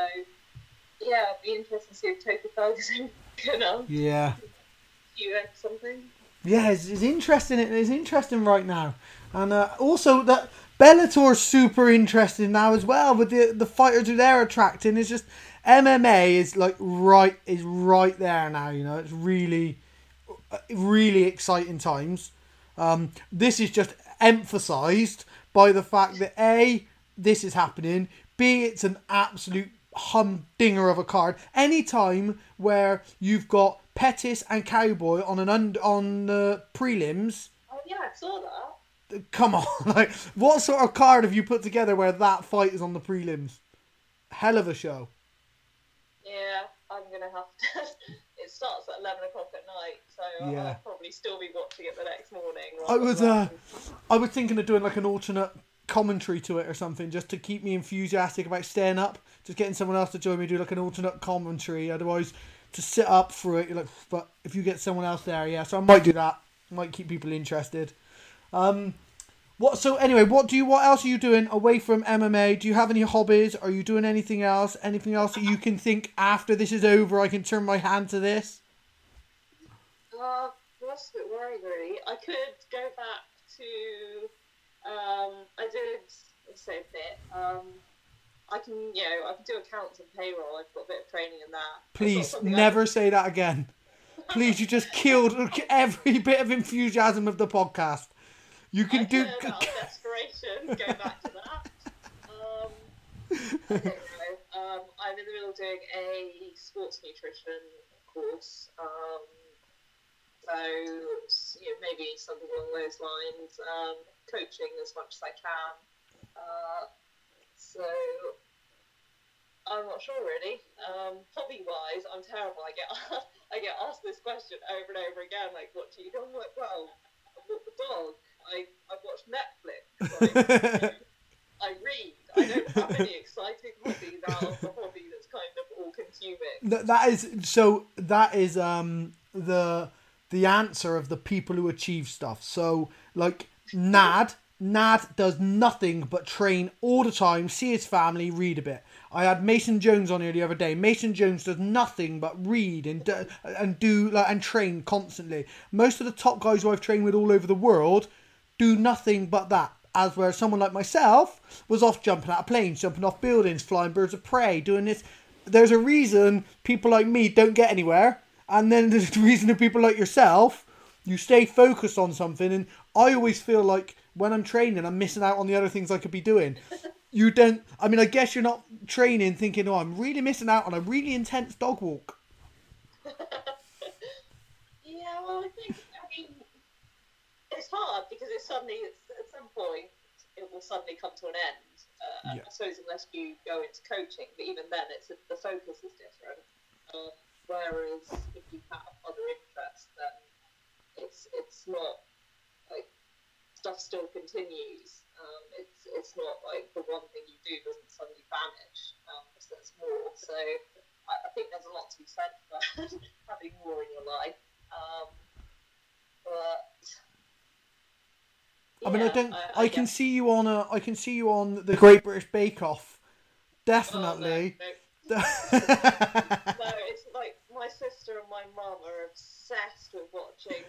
yeah, it'd be interesting to see if Tony Ferguson [LAUGHS] can um, Yeah. do something. Yeah, it's, it's interesting. It's interesting right now, and uh, also that Bellator's super interesting now as well. With the the fighters who they're attracting, it's just MMA is like right is right there now. You know, it's really, uh, really exciting times. Um, this is just emphasised by the fact that a this is happening. B it's an absolute humdinger of a card. Any time where you've got Pettis and Cowboy on an und- on the prelims, Oh yeah, I saw that. come [LAUGHS] on, like what sort of card have you put together where that fight is on the prelims? Hell of a show. Yeah, I'm gonna have to. [LAUGHS] it starts at eleven o'clock at night, so Yeah. I'll probably still be watching it the next morning. I was uh, I was thinking of doing like an alternate commentary to it or something, just to keep me enthusiastic about staying up. Just getting someone else to join me do like an alternate commentary. Otherwise, to sit up for it, you're like, but if you get someone else there, yeah. So I might do that. Might keep people interested. Um, what? So anyway, what do you? What else are you doing away from MMA? Do you have any hobbies? Are you doing anything else? Anything else that you can think after this is over? I can turn my hand to this. Uh, that's a bit worrying, really. I could go back to. Um, I did the same bit. Um, I can, you know, I can do accounts and payroll. I've got a bit of training in that. Please I- never say that again. Please, you just [LAUGHS] killed every bit of enthusiasm of the podcast. You can I do. could, out of desperation, go back to that. [LAUGHS] Um, I don't know. Um, I'm in the middle of doing a sports nutrition course. Um, so, you know, maybe something along those lines. Um, coaching as much as I can. Uh, so, I'm not sure really. Um, hobby wise, I'm terrible. I get [LAUGHS] I get asked this question over and over again. Like, what do you do? I'm like, well, I walk the dog. I I watch Netflix. Like, [LAUGHS] I read. I don't have any exciting hobbies out the hobby that's kind of all consuming. Th- that is so. That is um the the answer of the people who achieve stuff. So like Nad, Nad does nothing but train all the time, see his family, read a bit. I had Mason Jones on here the other day. Mason Jones does nothing but read and do, and do like and train constantly. Most of the top guys who I've trained with all over the world do nothing but that. As where someone like myself was off jumping out of planes, jumping off buildings, flying birds of prey, doing this. There's a reason people like me don't get anywhere, and then [LAUGHS] there's a reason that people like yourself, you stay focused on something. And I always feel like when I'm training, I'm missing out on the other things I could be doing. [LAUGHS] You don't. I mean, I guess you're not training thinking, "Oh, I'm really missing out on a really intense dog walk." [LAUGHS] Yeah, well, I think it's hard because it's suddenly it's, at some point it will suddenly come to an end. Uh, Yeah. I suppose unless you go into coaching, but even then, it's the focus is different. Um, whereas if you have other interests, then it's it's not like stuff still continues. Um, it's it's not like the one thing you do doesn't suddenly vanish. Um, so there's more. So I, I think there's a lot to be said for [LAUGHS] having more in your life. Um, but I mean, I don't. I, can guess- see you on a. I can see you on the Great British Bake Off. oh, no, Definitely. no, [LAUGHS] No, it's like my sister and my mum are obsessed with watching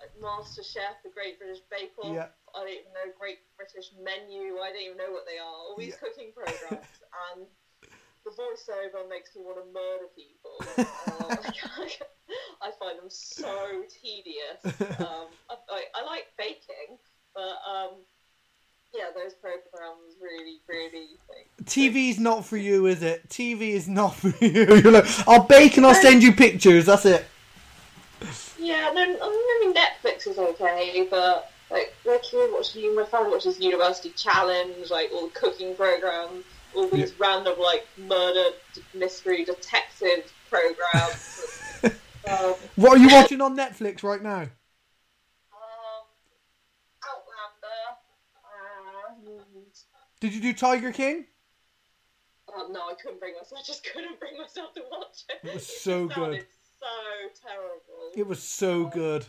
like, Master Chef, The Great British Bake Off. Yeah. I don't even know Great British Menu. I don't even know what they are. All these Yeah. cooking [LAUGHS] programs, and the voiceover makes me want to murder people. [LAUGHS] Uh, I find them so tedious. Um, I, I, I like baking, but um, yeah, those programs really, really. Like, TV's not for you, is it? TV is not for you. [LAUGHS] You're like, I'll bake and I'll send you pictures. That's it. Yeah, no, I mean Netflix is okay, but like my kid watches, my family watches University Challenge, like all the cooking programs, all these random like murder mystery detective programs. [LAUGHS] um, What are you watching on Netflix right now? um, Outlander. And, Did you do Tiger King? oh no, I couldn't bring myself. I just couldn't bring myself to watch it. It was so good. sounded So terrible. It was so oh. good.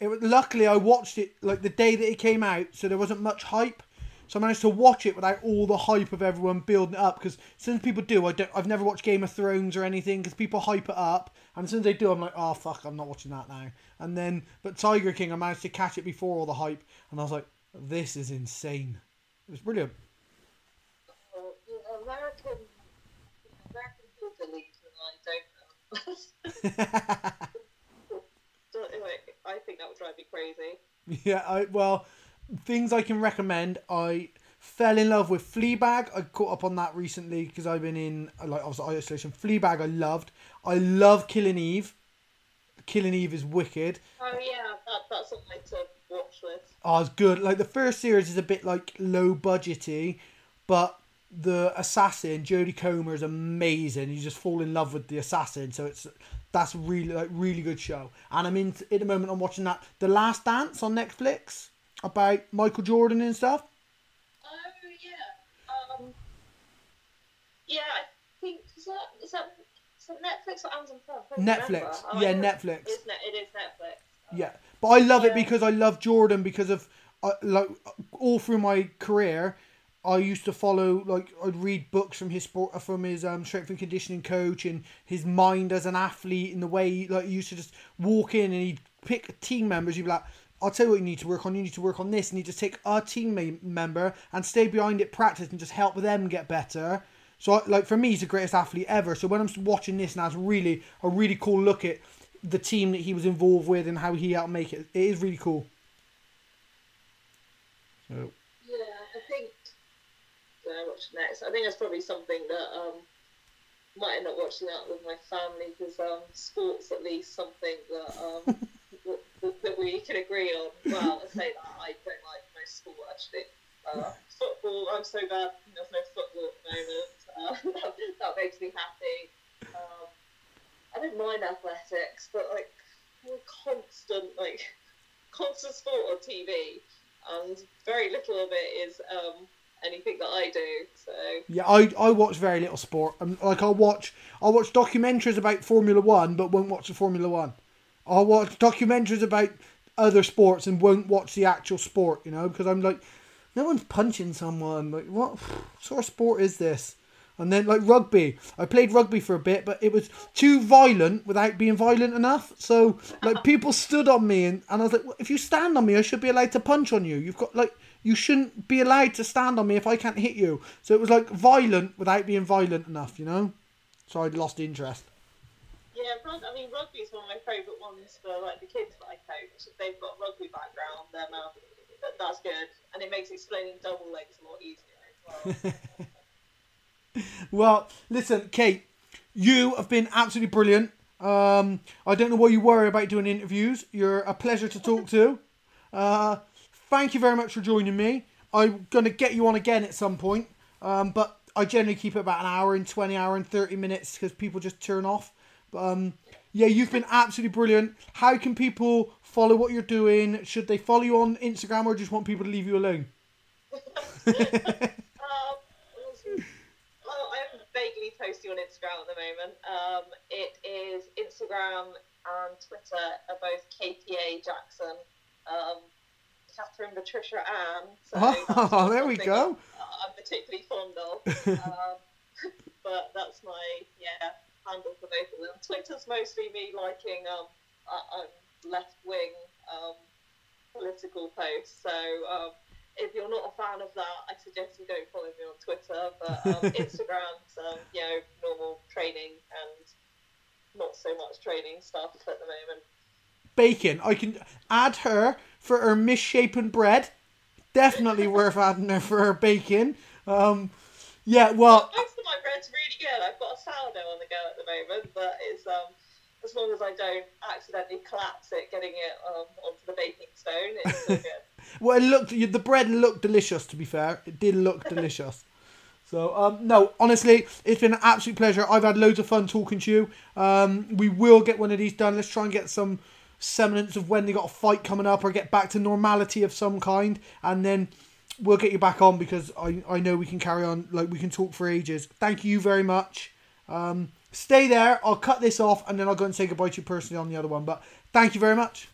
It was, luckily I watched it like the day that it came out, so there wasn't much hype. So I managed to watch it without all the hype of everyone building it up. Because since people do, I don't. I've never watched Game of Thrones or anything because people hype it up, and as soon as they do, I'm like, oh fuck, I'm not watching that now. And then, but Tiger King, I managed to catch it before all the hype, and I was like, this is insane. It was brilliant. Well, American American people league, I don't know. Don't- I think that would drive me crazy. Yeah, I well, things I can recommend. I fell in love with Fleabag. I caught up on that recently because I've been in like obviously isolation. Fleabag, I loved. I love Killing Eve. Killing Eve is wicked. Oh yeah, that, that's something to watch with as good. Like the first series is a bit like low budgety, but the assassin Jodie Comer is amazing. You just fall in love with the assassin, so it's that's really like really good show. And I'm in at the moment. I'm watching that The Last Dance on Netflix about Michael Jordan and stuff. Oh yeah, um, yeah. I think is that is that, is that Netflix or Amazon Prime? Netflix. Oh, yeah, Netflix. It is Netflix. Yeah but I love it because I love Jordan because of uh, like all through my career. I used to follow like I'd read books from his sport from his um, strength and conditioning coach and his mind as an athlete in the way he, like he used to just walk in and he'd pick team members. He'd be like, "I'll tell you what you need to work on. You need to work on this." And he'd just take a team member and stay behind it, practice, and just help them get better. So like for me, he's the greatest athlete ever. So when I'm watching this now, it's really a really cool look at the team that he was involved with and how he helped make it. It is really cool. So Yeah, I think. When I watch next, I think that's probably something that um might end up watching that with my family because um sports at least something that um [LAUGHS] that, that, that we can agree on. Well, I say that I don't like most sport actually. Uh, football, I'm so bad. There's no football at the moment. Uh, [LAUGHS] that, that makes me happy. Um, I don't mind athletics, but like constant, like constant sport on TV, and very little of it is um, anything that I do. So yeah, I I watch very little sport. Um, like I'll watch I'll watch documentaries about Formula One, but won't watch the Formula One. I'll watch documentaries about other sports and won't watch the actual sport. You know, because I'm like, no one's punching someone. Like what [SIGHS] sort of sport is this? And then like rugby, I played rugby for a bit, but it was too violent without being violent enough. So like [LAUGHS] people stood on me, and, and I was like, well, if you stand on me, I should be allowed to punch on you. You've got like you shouldn't be allowed to stand on me if I can't hit you. So it was like violent without being violent enough, you know. So I lost interest. yeah, rug, I mean rugby is one of my favourite ones for like the kids that I coach. If they've got rugby background, then um, that, that's good, and it makes explaining double legs a lot easier as well. [LAUGHS] Well, listen, Kate, you have been absolutely brilliant. Um, I don't know what you worry about doing interviews. You're a pleasure to talk to. Uh, thank you very much for joining me. I'm going to get you on again at some point, um, but I generally keep it about an hour and 20 hour and 30 minutes because people just turn off. But um, yeah, you've been absolutely brilliant. How can people follow what you're doing? Should they follow you on Instagram or just want people to leave you alone? [LAUGHS] Vaguely posting on Instagram at the moment. Um, it is Instagram and Twitter are both KPA Jackson. Um, Catherine Patricia Ann. So Oh, [LAUGHS] there we go. I'm particularly fond of. [LAUGHS] Um, but that's my yeah handle for both of them. Twitter's mostly me liking um, uh, um left wing um, political posts. So um, if you're not a fan of that, I suggest you don't follow me on Twitter. But um, [LAUGHS] Instagram's um, you know normal training and not so much training stuff at the moment. bacon. I can add her for her misshapen bread. Definitely worth adding her for her bacon. Um, yeah, well, Most of my bread's really good. I've got a sourdough on the go at the moment, but it's um as long as I don't accidentally collapse it, getting it um, onto the baking stone, it's all [LAUGHS] good. Well, it looked the bread looked delicious. To be fair, it did look [LAUGHS] delicious. So um, no, honestly, it's been an absolute pleasure. I've had loads of fun talking to you. Um, we will get one of these done. Let's try and get some semblance of when they got a fight coming up or get back to normality of some kind, and then we'll get you back on because I, I know we can carry on like we can talk for ages. Thank you very much. Um, stay there. I'll cut this off and then I'll go and say goodbye to you personally on the other one. But thank you very much.